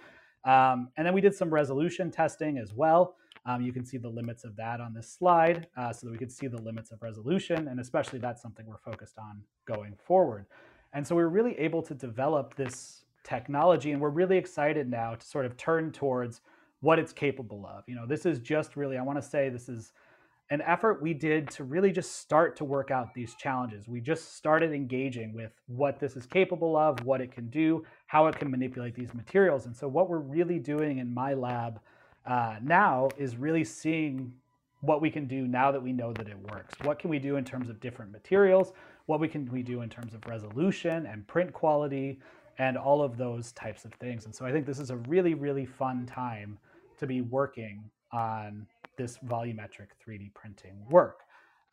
Um, and then we did some resolution testing as well. Um, you can see the limits of that on this slide uh, so that we could see the limits of resolution. And especially that's something we're focused on going forward. And so we we're really able to develop this technology and we're really excited now to sort of turn towards what it's capable of. You know, this is just really, I want to say this is an effort we did to really just start to work out these challenges. We just started engaging with what this is capable of, what it can do, how it can manipulate these materials. And so what we're really doing in my lab uh, now is really seeing what we can do now that we know that it works. What can we do in terms of different materials? What we can we do in terms of resolution and print quality and all of those types of things. And so I think this is a really, really fun time to be working on this volumetric 3D printing work.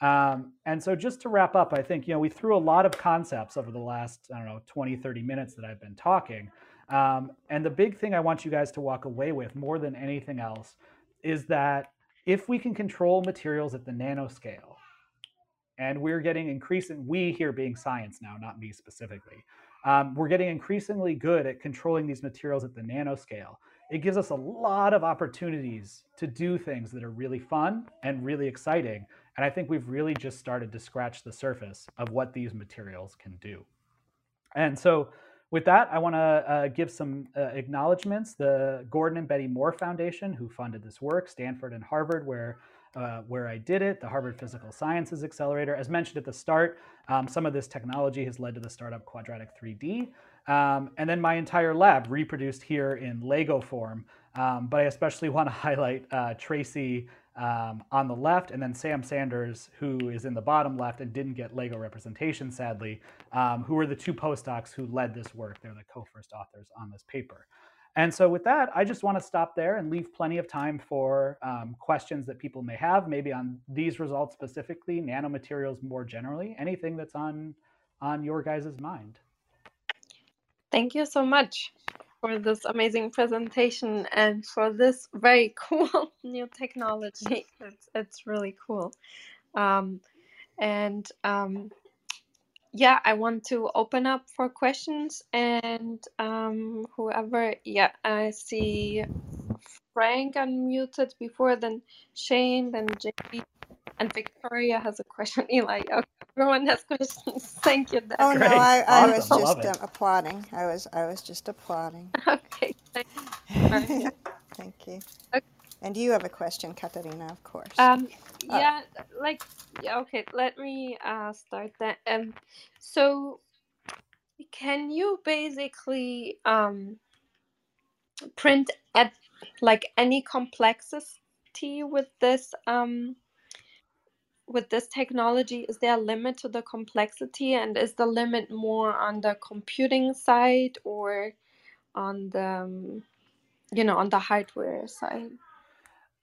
Um, and so just to wrap up, I think, you know, we threw a lot of concepts over the last, I don't know, 20, 30 minutes that I've been talking. Um, and the big thing I want you guys to walk away with more than anything else is that if we can control materials at the nanoscale, and we're getting increasing, we here being science now, not me specifically, um, we're getting increasingly good at controlling these materials at the nanoscale. It gives us a lot of opportunities to do things that are really fun and really exciting. And I think we've really just started to scratch the surface of what these materials can do. And so with that, I want to uh, give some uh, acknowledgments. The Gordon and Betty Moore Foundation, who funded this work, Stanford and Harvard, where uh, where I did it, the Harvard Physical Sciences Accelerator. As mentioned at the start, um, some of this technology has led to the startup Quadratic 3D. Um, and then my entire lab reproduced here in Lego form. Um, but I especially [LAUGHS] want to highlight uh, Tracy um, on the left, and then Sam Sanders, who is in the bottom left and didn't get LEGO representation, sadly, um, who were the two postdocs who led this work. They're the co-first authors on this paper. And so with that, I just want to stop there and leave plenty of time for um, questions that people may have, maybe on these results specifically, nanomaterials more generally, anything that's on, on your guys' mind. Thank you so much for this amazing presentation and for this very [LAUGHS] cool new technology. It's it's really cool. Um, and um, yeah, I want to open up for questions and um, whoever. Yeah, I see Frank unmuted before, then Shane, then JP, and Victoria has a question. [LAUGHS] Eli, everyone has questions. [LAUGHS] Thank you. Oh Debbie. no, I, I was Awesome. Love just it. um, applauding. I was I was just applauding. [LAUGHS] Okay, thank you. Thank you. Okay. And you have a question, Katarina, of course. Um, Uh, yeah, like, yeah, okay, let me uh start that. Um, so can you basically um print at like any complexity with this um with this technology? Is there a limit to the complexity, and is the limit more on the computing side or on the um, you know on the hardware side?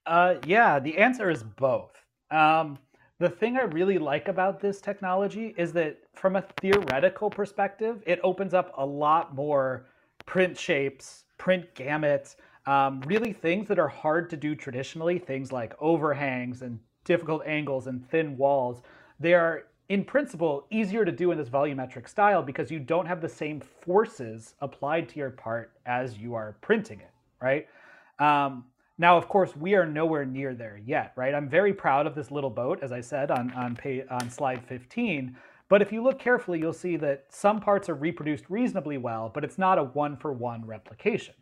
Uh, yeah, the answer is both. Um, the thing I really like about this technology is that from a theoretical perspective, it opens up a lot more print shapes, print gamuts, um, really things that are hard to do traditionally, things like overhangs and difficult angles and thin walls. They are, in principle, easier to do in this volumetric style because you don't have the same forces applied to your part as you are printing it, right? Um, now, of course, we are nowhere near there yet, right? I'm very proud of this little boat, as I said on on, pay, on slide 15. But if you look carefully, you'll see that some parts are reproduced reasonably well, but it's not a one-for-one replication.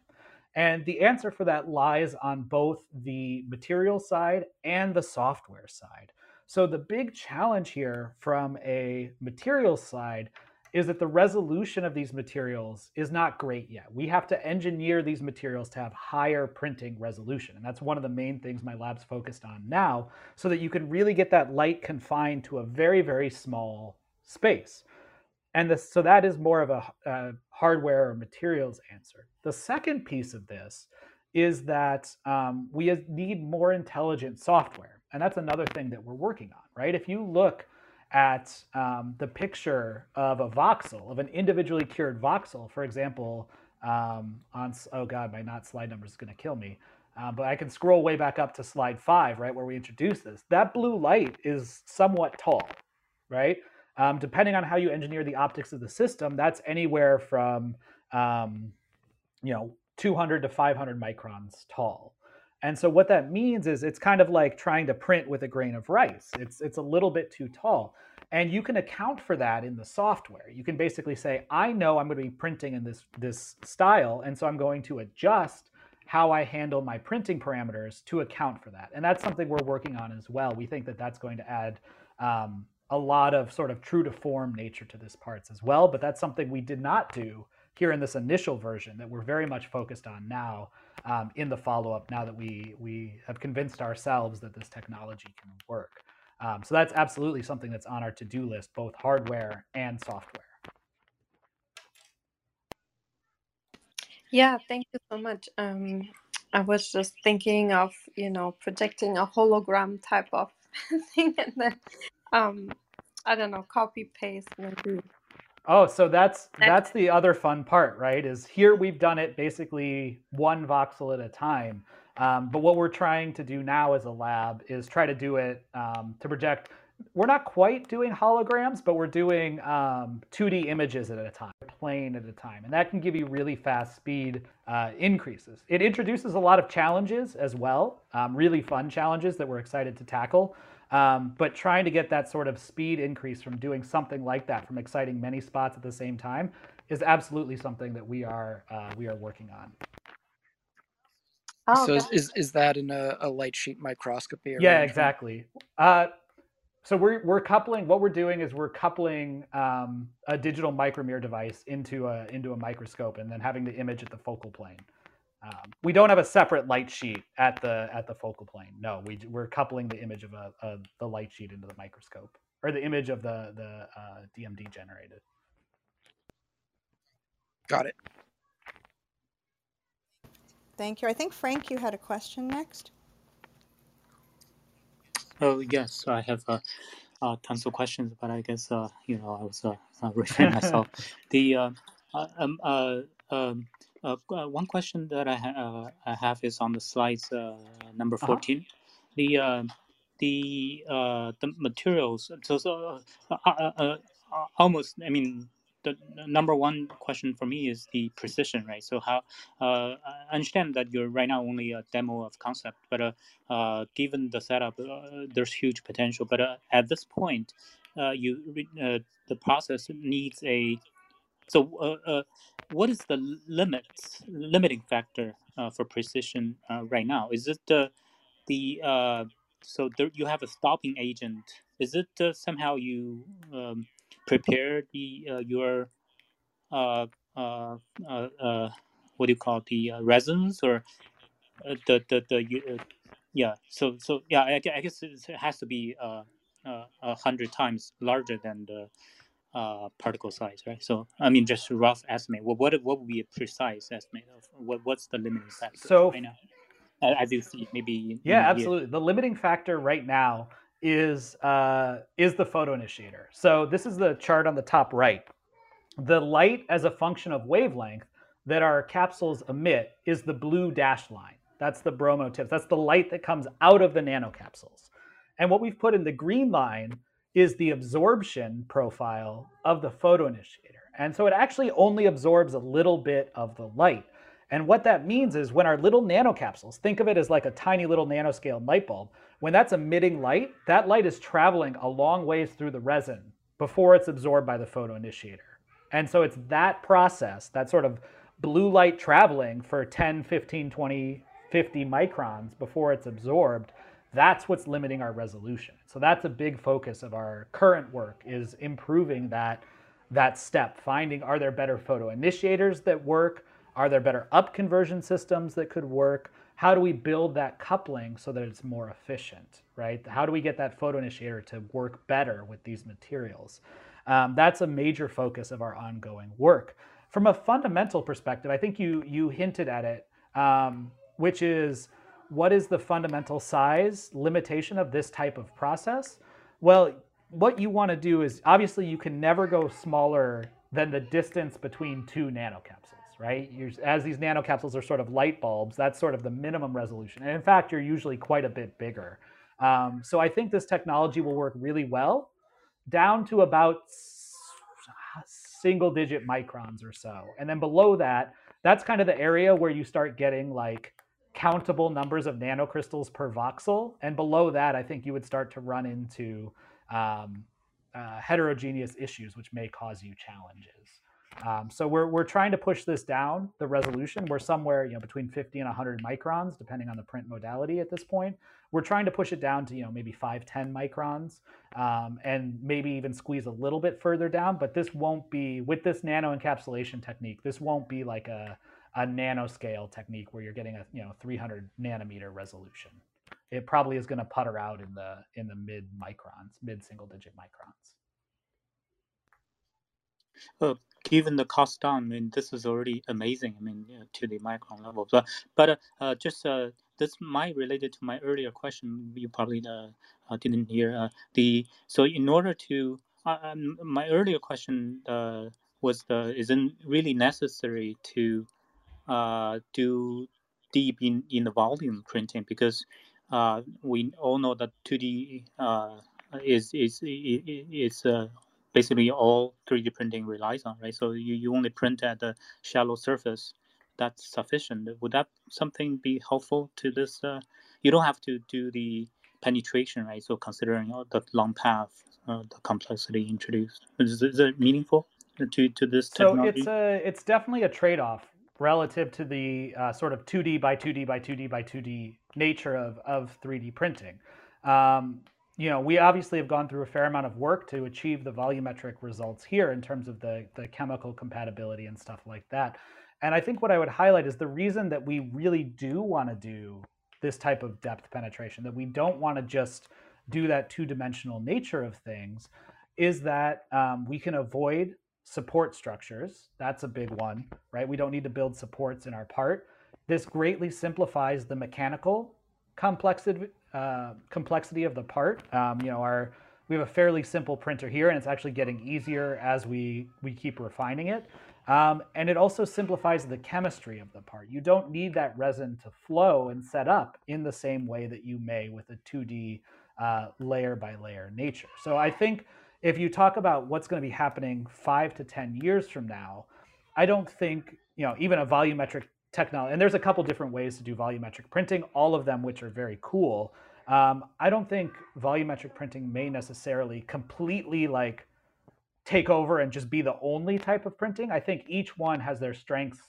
And the answer for that lies on both the material side and the software side. So the big challenge here from a material side is that the resolution of these materials is not great yet. We have to engineer these materials to have higher printing resolution. And that's one of the main things my lab's focused on now, so that you can really get that light confined to a very, very small space. And this, so that is more of a, a hardware or materials answer. The second piece of this is that um, we need more intelligent software. And that's another thing that we're working on, right? If you look at um, the picture of a voxel, of an individually cured voxel, for example, um, on, oh God, my not slide number is going to kill me. Uh, but I can scroll way back up to slide five, right, where we introduce this. That blue light is somewhat tall, right? Um, depending on how you engineer the optics of the system, that's anywhere from, um, you know, 200 to 500 microns tall. And so what that means is it's kind of like trying to print with a grain of rice. It's it's a little bit too tall. And you can account for that in the software. You can basically say, I know I'm going to be printing in this this style, and so I'm going to adjust how I handle my printing parameters to account for that. And that's something we're working on as well. We think that that's going to add um, a lot of sort of true to form nature to this parts as well. But that's something we did not do here in this initial version that we're very much focused on now um, in the follow-up now that we we have convinced ourselves that this technology can work. Um, so that's absolutely something that's on our to-do list, both hardware and software. Yeah, thank you so much. Um, I was just thinking of, you know, projecting a hologram type of [LAUGHS] thing and then, um, I don't know, copy paste maybe. Oh, so that's that's the other fun part, right? Is here we've done it basically one voxel at a time. Um, but what we're trying to do now as a lab is try to do it um, to project. We're not quite doing holograms, but we're doing um, 2D images at a time, plane at a time, and that can give you really fast speed uh, increases. It introduces a lot of challenges as well, um, really fun challenges that we're excited to tackle. Um, but trying to get that sort of speed increase from doing something like that, from exciting many spots at the same time, is absolutely something that we are uh, we are working on. Oh, so is, that- is is that in a, a light sheet microscopy? Yeah, exactly. Uh, so we're we're coupling. What we're doing is we're coupling um, a digital micromirror device into a into a microscope, and then having the image at the focal plane. Um, we don't have a separate light sheet at the at the focal plane. No, we we're coupling the image of a, a the light sheet into the microscope, or the image of the the uh, DMD generated. Got it. Thank you. I think Frank, you had a question next. Oh yes, I have uh, uh, tons of questions, but I guess uh, you know I was uh, uh, referring myself. [LAUGHS] The uh, Uh, um, uh, um, uh, uh, one question that I, ha- uh, I have is on the slides uh, number Uh-huh. 14. The uh, the uh, the materials. So, so uh, uh, uh, uh, almost. I mean, the, the number one question for me is the precision, right? So, how uh, I understand that you're right now only a demo of concept, but uh, uh, given the setup, uh, there's huge potential. But uh, at this point, uh, you re- uh, the process needs a so, uh, uh, what is the limits, limiting factor uh, for precision right now? Is it the the so there, you have a stopping agent? Is it somehow you um, prepare the your what do you call it, the resins or the the the yeah? So so yeah, I, I guess it has to be uh, uh, a hundred times larger than the uh, particle size, right? So I mean, just a rough estimate. What what what would be a precise estimate of what what's the limiting factor So right now? I, I do see maybe Yeah, absolutely. The limiting factor right now is uh, is the photo initiator. So this is the chart on the top right. The light as a function of wavelength that our capsules emit is the blue dashed line. That's the bromo tips. That's the light that comes out of the nanocapsules. And what we've put in the green line is the absorption profile of the photo initiator. And so it actually only absorbs a little bit of the light. And what that means is when our little nanocapsules, think of it as like a tiny little nanoscale light bulb, when that's emitting light, that light is traveling a long ways through the resin before it's absorbed by the photo initiator. And so it's that process, that sort of blue light traveling for 10, 15, 20, 50 microns before it's absorbed, that's what's limiting our resolution. So that's a big focus of our current work is improving that that step, finding are there better photo initiators that work? Are there better up conversion systems that could work? How do we build that coupling so that it's more efficient, right? How do we get that photo initiator to work better with these materials? Um, that's a major focus of our ongoing work. From a fundamental perspective, I think you you hinted at it, um, which is what is the fundamental size limitation of this type of process? Well, what you want to do is obviously you can never go smaller than the distance between two nanocapsules, right? You're, as these nanocapsules are sort of light bulbs, that's sort of the minimum resolution. And in fact, you're usually quite a bit bigger. Um, so I think this technology will work really well down to about single digit microns or so. And then below that, that's kind of the area where you start getting like countable numbers of nanocrystals per voxel. And below that, I think you would start to run into um, uh, heterogeneous issues, which may cause you challenges. Um, so we're, we're trying to push this down, the resolution. We're somewhere you know between 50 and 100 microns, depending on the print modality at this point. We're trying to push it down to you know maybe 5, 10 microns, um, and maybe even squeeze a little bit further down. But this won't be with this nano encapsulation technique. This won't be like a a nanoscale technique where you're getting a you know 300 nanometer resolution. It probably is going to putter out in the in the mid microns, mid single digit microns. Given the cost down, I mean, this is already amazing. I mean, to the micron level. But but uh, uh, just uh, this might related to my earlier question. You probably uh, didn't hear the. So in order to, um, my earlier question was the isn't really necessary to uh, do deep in, in the volume printing because uh, we all know that 2D uh, is is is uh, basically all 3D printing relies on, right? So you, you only print at the shallow surface. That's sufficient. Would that something be helpful to this? Uh, you don't have to do the penetration, right? So considering all the long path, uh, the complexity introduced, is, is it meaningful to to this So technology? it's a it's definitely a trade off relative to the uh, sort of 2D by 2D by 2D by 2D nature of of 3D printing. Um, you know, we obviously have gone through a fair amount of work to achieve the volumetric results here in terms of the the chemical compatibility and stuff like that. And I think what I would highlight is the reason that we really do want to do this type of depth penetration, that we don't want to just do that two dimensional nature of things, is that um, we can avoid support structures. That's a big one, right? We don't need to build supports in our part. This greatly simplifies the mechanical complexity uh, complexity of the part. Um, you know, our we have a fairly simple printer here, and it's actually getting easier as we we keep refining it. Um, and it also simplifies the chemistry of the part. You don't need that resin to flow and set up in the same way that you may with a 2D uh, layer by layer nature. So I think if you talk about what's going to be happening five to 10 years from now, I don't think, you know, even a volumetric technology, and there's a couple different ways to do volumetric printing, all of them which are very cool. Um, I don't think volumetric printing may necessarily completely like take over and just be the only type of printing. I think each one has their strengths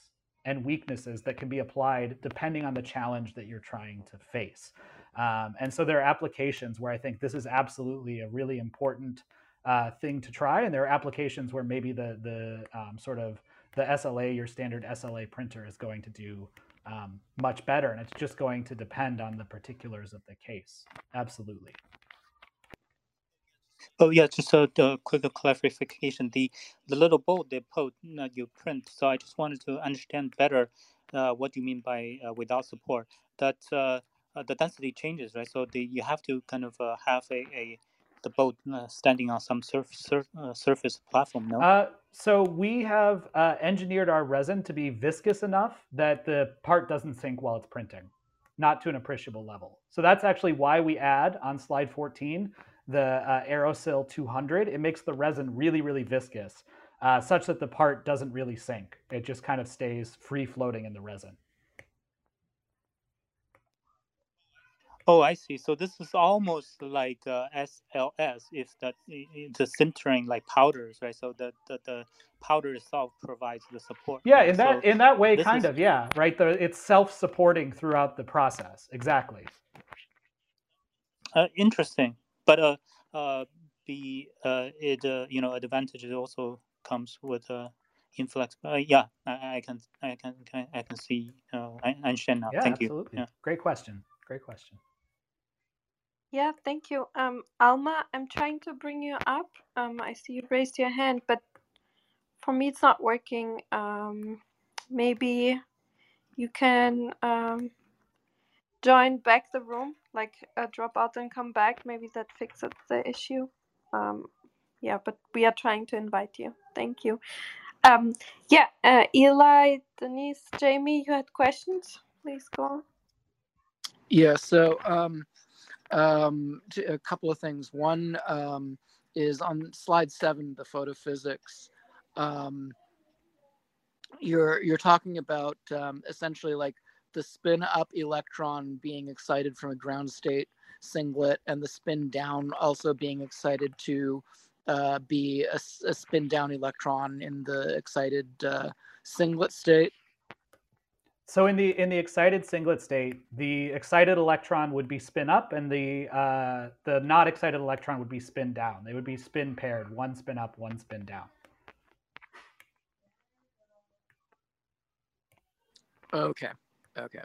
and weaknesses that can be applied depending on the challenge that you're trying to face. Um, and so there are applications where I think this is absolutely a really important uh, thing to try, and there are applications where maybe the the um, sort of the SLA, your standard SLA printer, is going to do um, much better, and it's just going to depend on the particulars of the case. Absolutely. Oh yeah, just a, quick clarification. The the little bolt they put uh, you print. So I just wanted to understand better uh, what you mean by uh, without support. That uh, uh, the density changes, right? So the you have to kind of have a, a the boat uh, standing on some surf, surf, uh, surface platform, no? Uh, so we have uh, engineered our resin to be viscous enough that the part doesn't sink while it's printing, not to an appreciable level. So that's actually why we add on slide 14 the uh, Aerosil 200. It makes the resin really, really viscous, uh, such that the part doesn't really sink. It just kind of stays free floating in the resin. Oh, I see. So this is almost like uh, SLS, if that the sintering like powders, right? So the, the, the powder itself provides the support. Yeah, right? in that so in that way, kind is... of, yeah, right. The, it's self-supporting throughout the process. Exactly. Uh, interesting, but uh, uh, the uh, it uh, you know advantage also comes with uh, influx. Uh, yeah, I, I can I can I can see. Uh, I understand now. Yeah, Thank absolutely. you. Yeah. Great question. Great question. Yeah, thank you. Um, Alma, I'm trying to bring you up. Um, I see you raised your hand, but for me it's not working. Um, maybe you can um, join back the room, like uh, drop out and come back. Maybe that fixes the issue. Um, yeah, but we are trying to invite you. Thank you. Um, yeah, uh, Eli, Denise, Jamie, you had questions? Please go on. Yeah, so um, um, a couple of things. One um, is on slide seven, the photophysics. Um, you're you're talking about um, essentially like the spin up electron being excited from a ground state singlet, and the spin down also being excited to uh, be a, a, spin down electron in the excited uh, singlet state. So in the in the excited singlet state, the excited electron would be spin up, and the uh, the not excited electron would be spin down. They would be spin paired, one spin up, one spin down. Okay. Okay.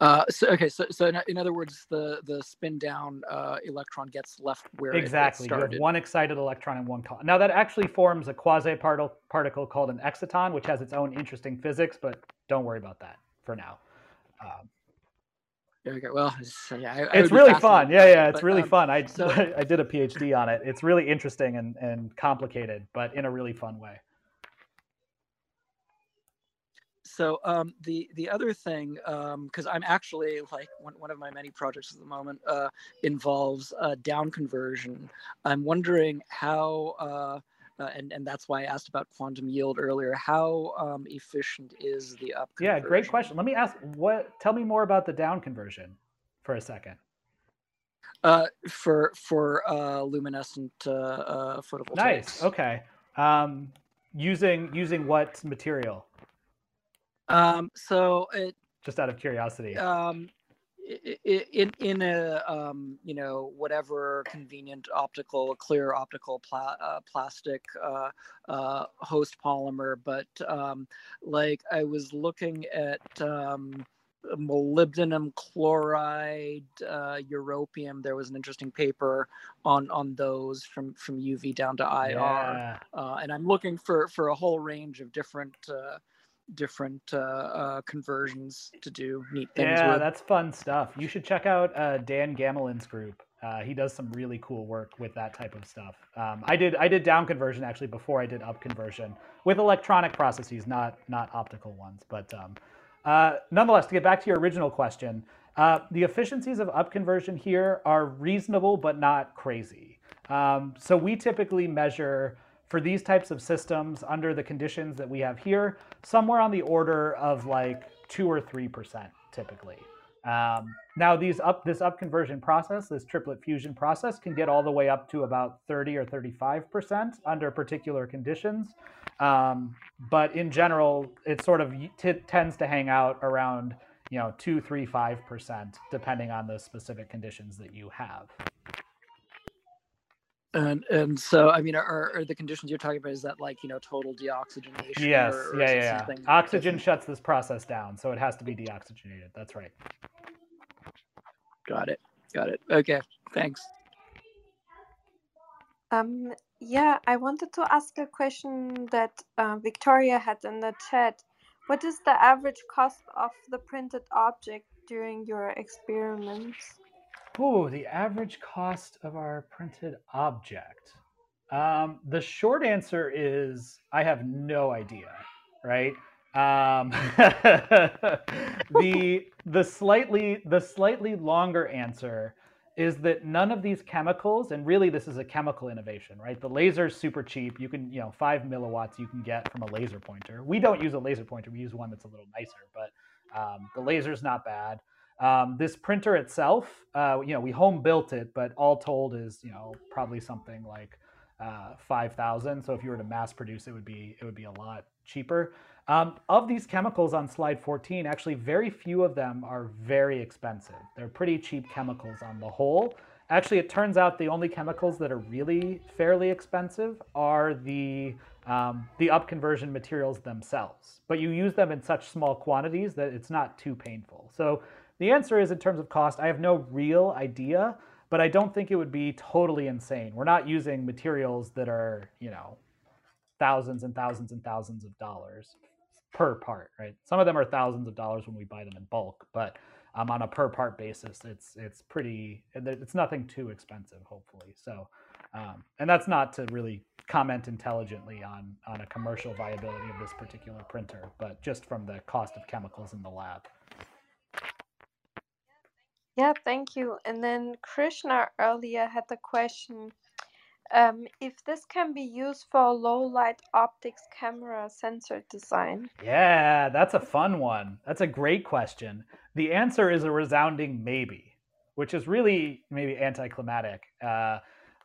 Uh, so okay. So so in, other words, the the spin down uh, electron gets left where exactly. It, you have one excited electron and one. Now that actually forms a quasi particle called an exciton, which has its own interesting physics, but don't worry about that for now. Um, okay. Well, it's, yeah, I, it's really fun. Yeah, yeah, it's but, really um, fun. I so... [LAUGHS] I did a PhD on it. It's really interesting and and complicated, but in a really fun way. So um, the the other thing, because um, I'm actually like one, one of my many projects at the moment uh, involves uh, down conversion. I'm wondering how uh, uh, and and that's why I asked about quantum yield earlier. How um, efficient is the up? Yeah, great question. Let me ask. What? Tell me more about the down conversion, for a second. Uh, for for uh, luminescent uh, uh, photovoltaics. Nice. Okay. Um, using using what material? Um, so it. Just out of curiosity. Um, in in a um, you know whatever convenient optical clear optical pla- uh, plastic uh, uh, host polymer but um, like i was looking at um, molybdenum chloride uh, europium there was an interesting paper on on those from from uv down to ir yeah. Uh, and i'm looking for for a whole range of different uh, different uh, uh, conversions to do neat things yeah with. that's fun stuff you should check out uh, dan gamelin's group Uh, he does some really cool work with that type of stuff. Um, I did I did down conversion actually before I did up conversion with electronic processes, not not optical ones. But um, uh, nonetheless, to get back to your original question, uh, the efficiencies of up conversion here are reasonable but not crazy. Um, so we typically measure for these types of systems under the conditions that we have here, somewhere on the order of like two or three percent typically. Um, now these up this up conversion process, this triplet fusion process, can get all the way up to about 30 or 35 percent under particular conditions. Um, but in general, it sort of tends to hang out around you know two, three, five percent, depending on the specific conditions that you have. And and so I mean, are, are the conditions you're talking about is that like you know total deoxygenation? Yes, or, or yeah, yeah, yeah. Oxygen different? shuts this process down, so it has to be deoxygenated. That's right. Got it. Got it. Okay. Thanks. Um, yeah, I wanted to ask a question that uh, Victoria had in the chat. What is the average cost of the printed object during your experiments? Ooh, the average cost of our printed object. Um, the short answer is I have no idea, right? Um, [LAUGHS] the the slightly the slightly longer answer is that none of these chemicals, and really this is a chemical innovation, right? The laser is super cheap. You can, you know, five milliwatts you can get from a laser pointer. We don't use a laser pointer. We use one that's a little nicer, but um, the laser's not bad. Um, this printer itself, uh, you know, we home built it, but all told is, you know, probably something like uh, five thousand. So if you were to mass produce, it would be it would be a lot cheaper. Um, of these chemicals on slide 14, actually very few of them are very expensive. They're pretty cheap chemicals on the whole. Actually, it turns out the only chemicals that are really fairly expensive are the um, the up conversion materials themselves. But you use them in such small quantities that it's not too painful. So the answer is in terms of cost, I have no real idea, but I don't think it would be totally insane. We're not using materials that are, you know, thousands and thousands and thousands of dollars per part, right? Some of them are thousands of dollars when we buy them in bulk, but um, on a per part basis, it's it's pretty. It's nothing too expensive, hopefully. So, um, and that's not to really comment intelligently on on a commercial viability of this particular printer, but just from the cost of chemicals in the lab. Yeah, thank you. And then Krishna earlier had the question um, if this can be used for low light optics camera sensor design. Yeah, that's a fun one. That's a great question. The answer is a resounding maybe, which is really maybe anticlimactic. Uh,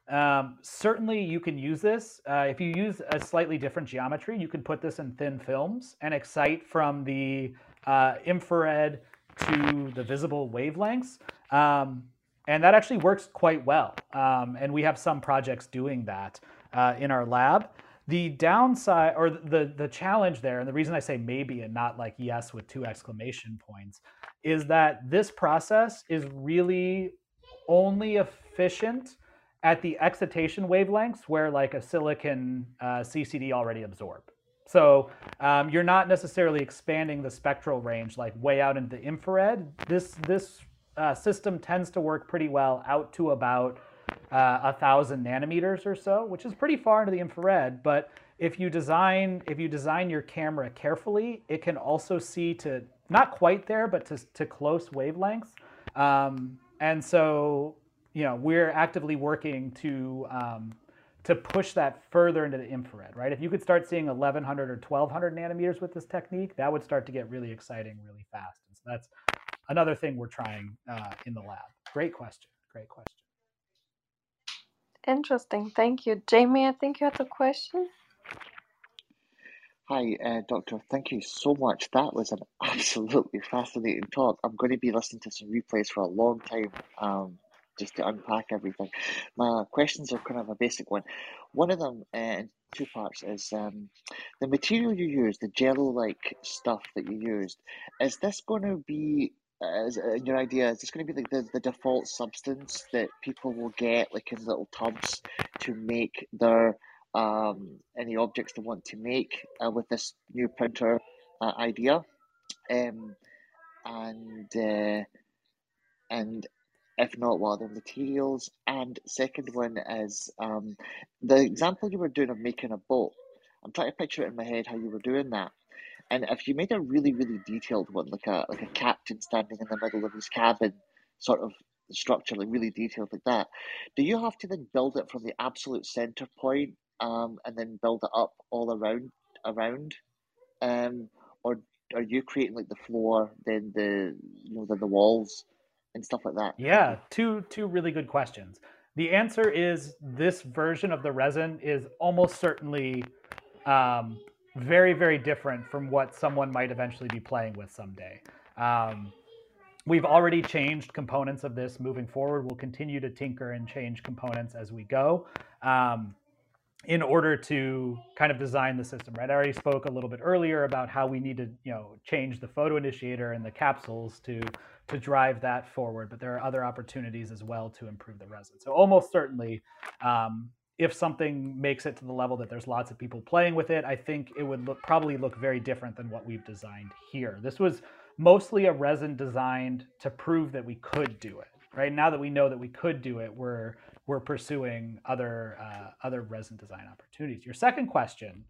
um, certainly, you can use this. Uh, if you use a slightly different geometry, you can put this in thin films and excite from the uh, infrared to the visible wavelengths. Um, and that actually works quite well. Um, and we have some projects doing that uh, in our lab. The downside or the, the challenge there, and the reason I say maybe and not like yes with two exclamation points, is that this process is really only efficient at the excitation wavelengths where like a silicon uh, CCD already absorbed. So um, you're not necessarily expanding the spectral range like way out into the infrared. This this uh, system tends to work pretty well out to about uh, a thousand nanometers or so, which is pretty far into the infrared. But if you design if you design your camera carefully, it can also see to not quite there, but to, to close wavelengths. Um, and so you know we're actively working to um, to push that further into the infrared, right? If you could start seeing 1100 or 1200 nanometers with this technique, that would start to get really exciting really fast. And so that's another thing we're trying uh, in the lab. Great question. Great question. Interesting. Thank you. Jamie, I think you had a question. Hi, uh, Doctor. Thank you so much. That was an [LAUGHS] absolutely fascinating talk. I'm going to be listening to some replays for a long time, um, just to unpack everything. My questions are kind of a basic one. One of them, uh, in two parts, is um, the material you use, the jello-like stuff that you used. Is this going to be as uh, your idea, is this going to be like the, the default substance that people will get like in little tubs to make their um, any objects they want to make uh, with this new printer uh, idea? Um, and uh, and If not, what other materials? And second one is um, the example you were doing of making a boat. I'm trying to picture it in my head how you were doing that. And if you made a really, really detailed one, like a like a captain standing in the middle of his cabin, sort of structure, like really detailed like that, do you have to then build it from the absolute center point, um, and then build it up all around around, um, or are you creating like the floor, then the you know then the walls, and stuff like that? Yeah, two two really good questions. The answer is this version of the resin is almost certainly um, very very different from what someone might eventually be playing with someday. Um, we've already changed components of this moving forward. We'll continue to tinker and change components as we go. Um, in order to kind of design the system, right? I already spoke a little bit earlier about how we need to, you know, change the photo initiator and the capsules to to drive that forward. But there are other opportunities as well to improve the resin. So almost certainly, um, if something makes it to the level that there's lots of people playing with it, I think it would look, probably look very different than what we've designed here. This was mostly a resin designed to prove that we could do it. Right now that we know that we could do it, we're we're pursuing other uh, other resin design opportunities. Your second question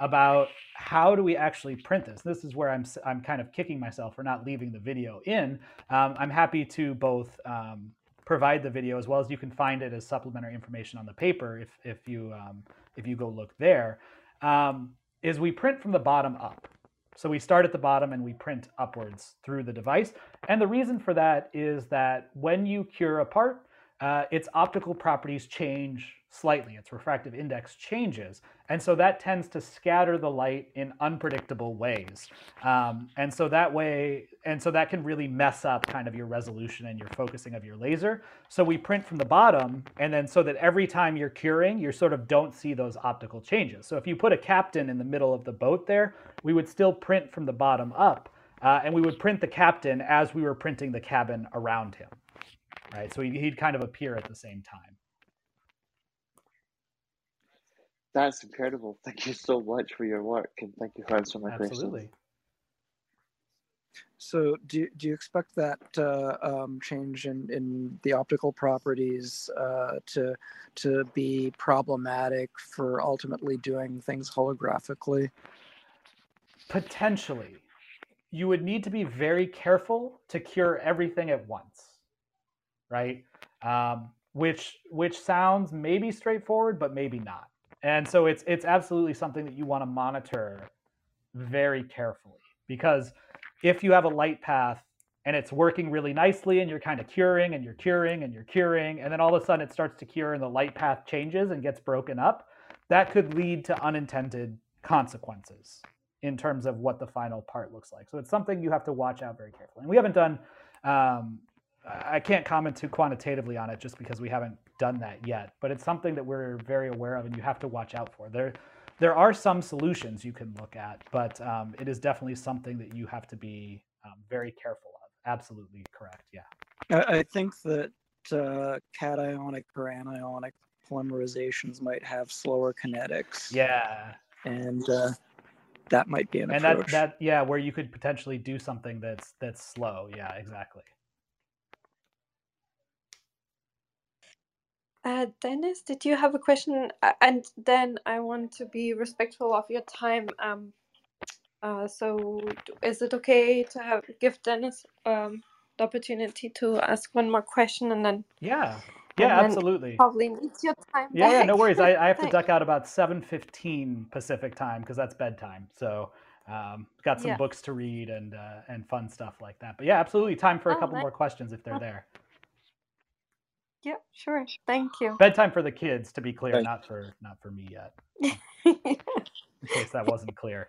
about how do we actually print this? This is where I'm I'm kind of kicking myself for not leaving the video in. Um, I'm happy to both um, provide the video as well as you can find it as supplementary information on the paper if if you um, if you go look there. Um, is we print from the bottom up. So we start at the bottom and we print upwards through the device. And the reason for that is that when you cure a part, uh, its optical properties change slightly. Its refractive index changes. And so that tends to scatter the light in unpredictable ways. Um, and so that way, and so that can really mess up kind of your resolution and your focusing of your laser. So we print from the bottom, and then so that every time you're curing, you sort of don't see those optical changes. So if you put a captain in the middle of the boat there, we would still print from the bottom up. Uh, and we would print the captain as we were printing the cabin around him right? So he'd kind of appear at the same time. That's incredible. Thank you so much for your work and thank you for answering my Absolutely. questions. So, do, do you expect that uh, um, change in, in the optical properties uh, to to be problematic for ultimately doing things holographically? Potentially. You would need to be very careful to cure everything at once right? Um, which which sounds maybe straightforward, but maybe not. And so it's it's absolutely something that you want to monitor very carefully because if you have a light path and it's working really nicely and you're kind of curing and you're curing and you're curing and then all of a sudden it starts to cure and the light path changes and gets broken up that could lead to unintended consequences in terms of what the final part looks like so it's something you have to watch out very carefully and we haven't done um, I can't comment too quantitatively on it just because we haven't done that yet, but it's something that we're very aware of and you have to watch out for. There, there are some solutions you can look at, but um, it is definitely something that you have to be um, very careful of. Absolutely correct. Yeah. I, think that uh, cationic or anionic polymerizations might have slower kinetics. Yeah. And uh, that might be an and approach. that that yeah, where you could potentially do something that's that's slow. Yeah, exactly. Uh, Dennis, did you have a question? Uh, and then I want to be respectful of your time. Um, uh, so is it okay to have give Dennis um, the opportunity to ask one more question and then Yeah. Yeah, absolutely. probably needs your time Yeah, yeah, no worries. I, I have to [LAUGHS] duck out about 7:15 Pacific time because that's bedtime. So, um, got some Yeah. books to read and uh, and fun stuff like that. But yeah, absolutely time for a Oh, couple nice. more questions if they're there. Yeah, sure. Thank you. Bedtime for the kids, to be clear, Thank- not for not for me yet, [LAUGHS] in case that wasn't clear.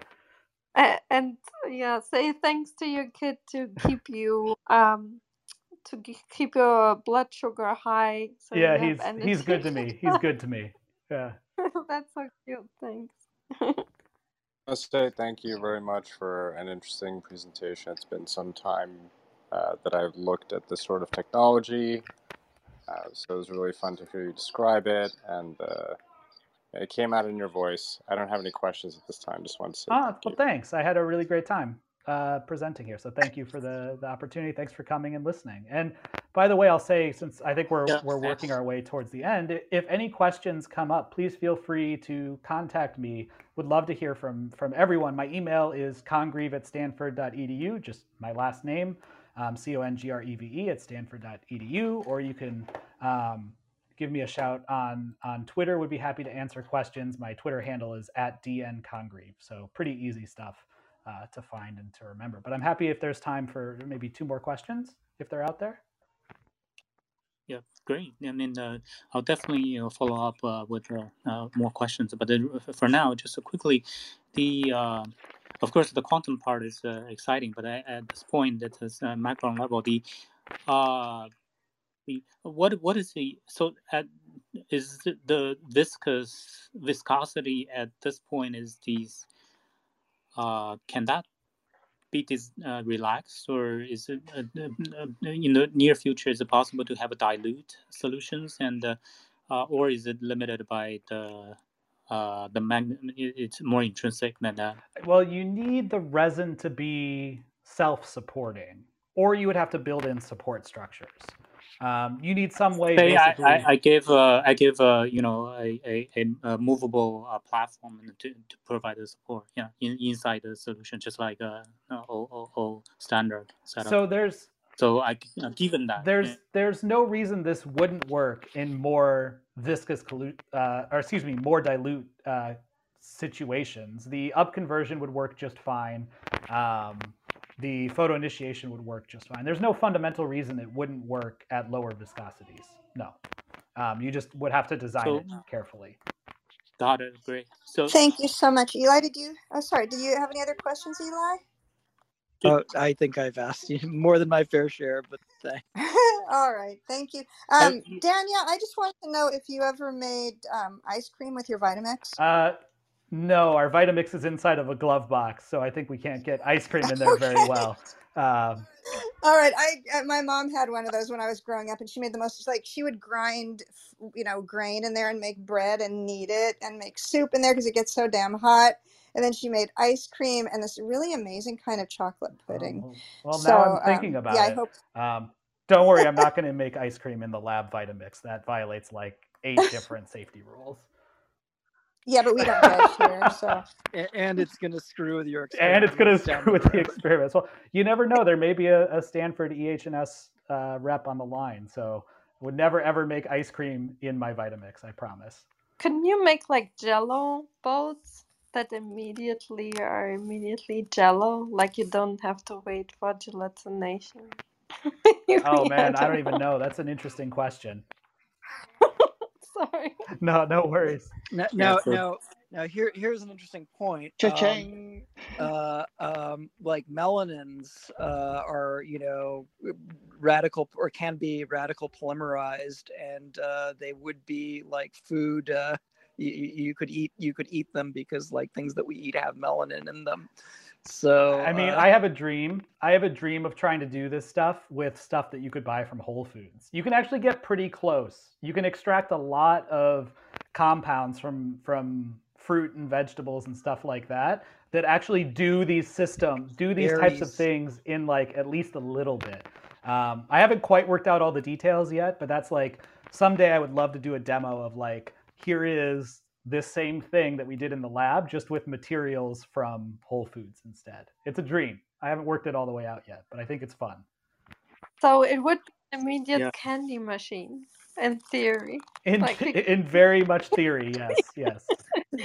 A- and yeah, say thanks to your kid to keep you um to keep your blood sugar high so Yeah, have he's he's good to me. He's good to me. Yeah. [LAUGHS] That's so cute. Thanks. [LAUGHS] I must say thank you very much for an interesting presentation. It's been some time uh, that I've looked at this sort of technology, uh, so it was really fun to hear you describe it, and uh, it came out in your voice. I don't have any questions at this time. Just wanted to say Ah, thank well, you. thanks. I had a really great time uh, presenting here. So thank you for the, the opportunity. Thanks for coming and listening. And by the way, I'll say since I think we're Yeah, we're working our way towards the end, if any questions come up, please feel free to contact me. Would love to hear from from everyone. My email is congreve at stanford.edu, just my last name, um, C O N G R E V E at stanford.edu, or you can um, give me a shout on on Twitter. Would be happy to answer questions. My Twitter handle is at dn congreve, so pretty easy stuff uh, to find and to remember. But I'm happy if there's time for maybe two more questions if they're out there. Yeah, great. I mean, uh, I'll definitely you know, follow up uh, with uh, uh, more questions. But uh, for now, just so quickly, the uh, of course the quantum part is uh, exciting, but at, at this point, at this uh, macro level, the uh, what what is the so at is the, viscous viscosity at this point is these uh, can that be dis, uh, relaxed, or is it uh, uh, uh, in the near future? Is it possible to have a dilute solutions, and uh, uh, or is it limited by the uh, the mag? It's more intrinsic than that. Well, you need the resin to be self-supporting, or you would have to build in support structures. Um, you need some way. Say I, basically, I, I give uh, I give uh, you know a, a, a- a movable uh, platform to, to provide the support. Yeah, in, inside the solution, just like a, a, a, a standard setup. so there's So I uh, given that there's there's no reason this wouldn't work in more viscous collu- uh, or excuse me more dilute uh, situations the up conversion would work just fine um, the photo initiation would work just fine there's no fundamental reason it wouldn't work at lower viscosities no um, you just would have to design So- it carefully got it. Great. So Thank you so much, Eli. Did you? Oh, sorry. Do you have any other questions, Eli? Uh, [LAUGHS] I think I've asked you more than my fair share, but thanks. [LAUGHS] All right, thank you. Um, Danielle, I just wanted to know if you ever made um, ice cream with your Vitamix. uh, no our vitamix is inside of a glove box so i think we can't get ice cream in there very well um, All right, I uh, my mom had one of those when I was growing up, and she made the most. Like she would grind, you know, grain in there and make bread and knead it and make soup in there because it gets so damn hot. And then she made ice cream and this really amazing kind of chocolate pudding. oh, well now So, i'm thinking um, about yeah, I it hope Um, don't worry, I'm not going to make ice cream in the lab Vitamix. That violates like eight different safety rules. Yeah, but we don't judge here, so [LAUGHS] And it's going to screw with your experience. And it's going to experiments screw with the road. experiments. Well, you never know. There may be a, a Stanford EH&S uh, rep on the line. So would never ever make ice cream in my Vitamix, I promise. Can you make like jello balls that immediately are immediately jello? Like you don't have to wait for gelatination? [LAUGHS] Oh man, I don't know. even know. That's an interesting question. [LAUGHS] Sorry. [LAUGHS] No, no worries. No, no, now, so- now, now here, here's an interesting point. Um, Cha-ching! uh, um, like melanins uh, are, you know, radical or can be radical polymerized, and uh, they would be like food. Uh, you, you could eat, you could eat them because like things that we eat have melanin in them. So I mean, uh, I have a dream. I have a dream of trying to do this stuff with stuff that you could buy from Whole Foods. You can actually get pretty close. You can extract a lot of compounds from from fruit and vegetables and stuff like that that actually do these systems, do these types of things in like at least a little bit. Um, I haven't quite worked out all the details yet, but that's like someday I would love to do a demo of like here is this same thing that we did in the lab, just with materials from Whole Foods instead. It's a dream. I haven't worked it all the way out yet, but I think it's fun. So it would be an immediate Yeah. candy machine in theory. In Like- in very much theory, yes, [LAUGHS] yes.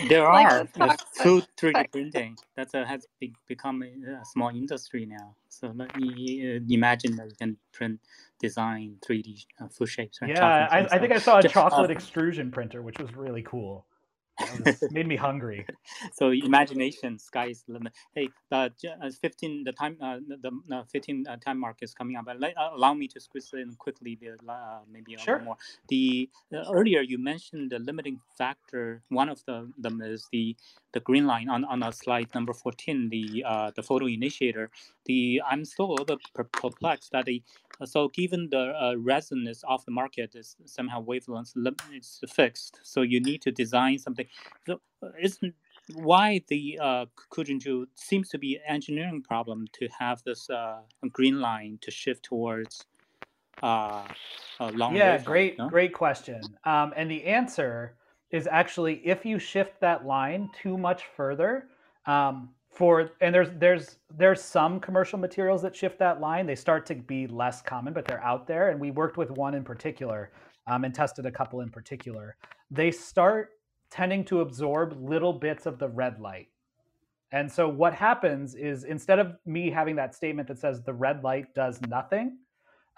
There Like are the the food [LAUGHS] 3D printing that uh, has be, become a, a small industry now. So let me uh, imagine that you can print, design 3D uh, food shapes. Right? Yeah, I, I think I saw a Ju- chocolate uh, extrusion printer, which was really cool. Made me hungry. [LAUGHS] so imagination, sky is limit. Hey, the uh, 15, the time, uh, the uh, 15 uh, time mark is coming up. But let, uh, allow me to squeeze in quickly, the, uh, maybe a Sure. little more. The uh, earlier you mentioned the limiting factor. One of the them is the the green line on, on slide number 14, the uh, the photo initiator. The I'm still a little bit perplexed that the so given the uh, is off the market, is somehow wavelength lim- is fixed. So you need to design something. So uh, isn't why the uh, Kujinju seems to be an engineering problem to have this uh, green line to shift towards uh, uh, long Yeah, great, no? great question. Um, and the answer is actually if you shift that line too much further, um, for and there's there's there's some commercial materials that shift that line. They start to be less common, but they're out there. And we worked with one in particular um, and tested a couple in particular. They start tending to absorb little bits of the red light. And so what happens is instead of me having that statement that says the red light does nothing,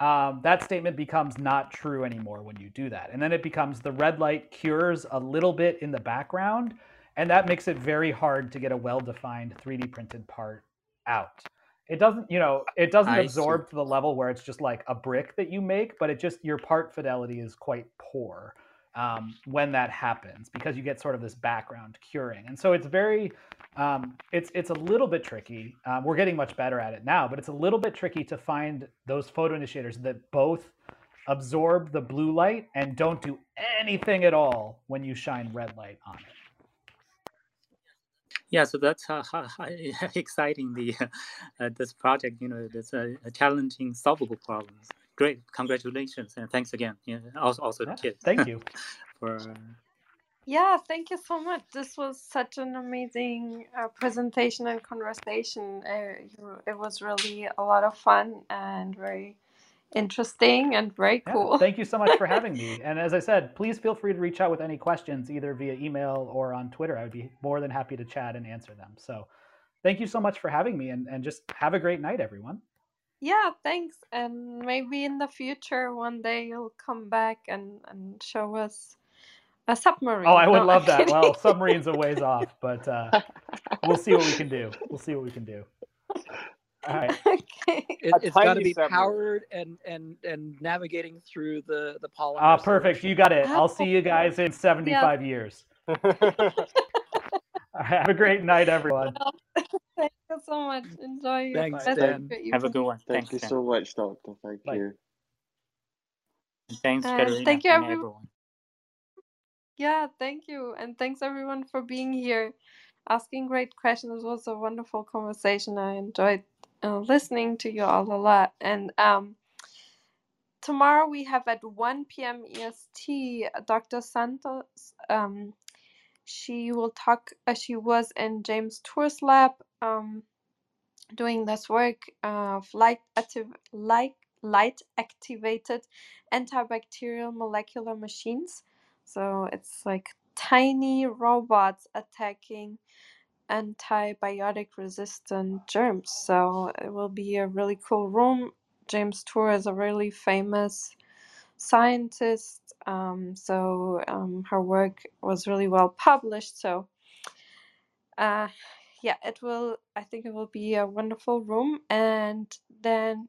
um, that statement becomes not true anymore when you do that. And then it becomes the red light cures a little bit in the background, and that makes it very hard to get a well-defined 3D printed part out. It doesn't, you know, it doesn't I see. absorb to the level where it's just like a brick that you make, but it just your part fidelity is quite poor um, when that happens because you get sort of this background curing. And so it's very, um, it's it's a little bit tricky. Um, we're getting much better at it now, but it's a little bit tricky to find those photo initiators that both absorb the blue light and don't do anything at all when you shine red light on it. Yeah, so that's how, how [LAUGHS] exciting the uh, this project. You know, it's a, a challenging, solvable problems. Great, congratulations and thanks again. Yeah, also also Yeah, the kids. thank you. [LAUGHS] for Yeah, thank you so much. This was such an amazing uh, presentation and conversation. Uh, you- it was really a lot of fun and very interesting and very Yeah, cool. thank you so much for [LAUGHS] having me. And as I said, please feel free to reach out with any questions either via email or on Twitter. I would be more than happy to chat and answer them. So thank you so much for having me and, and just have a great night, everyone. Yeah, thanks. And maybe in the future, one day you'll come back and, and show us a submarine. Oh, I would No, love I'm that. kidding. Well, submarine's a ways off, but uh, we'll see what we can do. We'll see what we can do. All right. [LAUGHS] okay. It, it's got to be submarine. powered and and and navigating through the the polymer. Ah, perfect. solution. You got it. I'll see you guys in 75 years. [LAUGHS] All right, have a great night, everyone. Thank you so much. Enjoy your Thanks, rest Dan. your have a good one. Thank Thanks, you Dan. so much, Doctor. Thank Bye. you. Thanks, And Katerina, thank you, and every- everyone. Yeah, thank you. And thanks everyone for being here, asking great questions. It was a wonderful conversation. I enjoyed uh, listening to you all a lot. And um, tomorrow we have at 1 p.m. EST uh, Dr. Santos. Um, she will talk, uh, she was in James Tour's lab um, doing this work of light, active, light, light activated antibacterial molecular machines. So it's like tiny robots attacking antibiotic resistant germs. So it will be a really cool room. James Tour is a really famous scientist. Um, so um, her work was really well published. So uh, yeah, it will, I think it will be a wonderful room. And then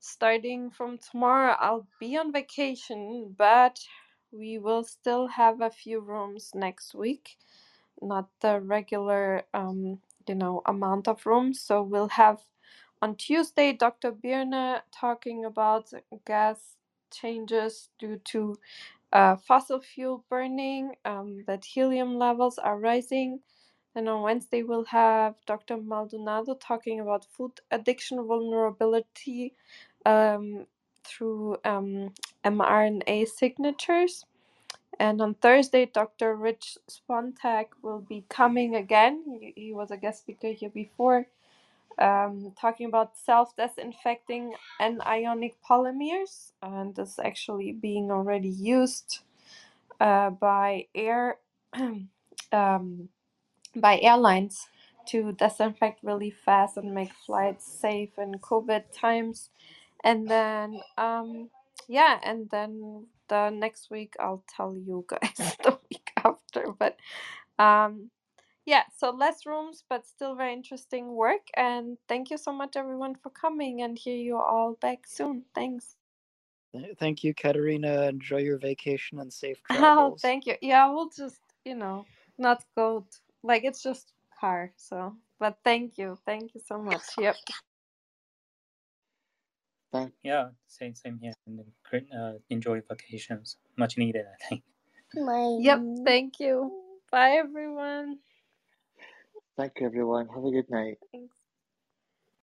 starting from tomorrow, I'll be on vacation, but we will still have a few rooms next week, not the regular, um, you know, amount of rooms. So we'll have on Tuesday Dr. Birne talking about gas changes due to uh, fossil fuel burning, um, that helium levels are rising. Then on Wednesday, we'll have Dr. Maldonado talking about food addiction vulnerability um, through um, mRNA signatures. And on Thursday, Dr. Rich Spontak will be coming again. He, he was a guest speaker here before, um, talking about self disinfecting and ionic polymers. And this is actually being already used uh, by air. [CLEARS THROAT] um, by airlines to disinfect really fast and make flights safe in COVID times. And then, um, yeah, and then the next week I'll tell you [LAUGHS] guys the week after. But um, yeah, so less rooms, but still very interesting work. And thank you so much, everyone, for coming. And hear you all back soon. Thanks. Thank you, Katerina. Enjoy your vacation and safe [LAUGHS] travels. Oh, thank you. Yeah, we'll just, you know, not go t- like it's just car. So, but thank you. Thank you so much. Yep. Thank, Yeah, same same here. And then great, uh, enjoy vacations. Much needed, I think. Yep. Thank you. Bye, everyone. thank you, everyone. Have a good night. Thanks.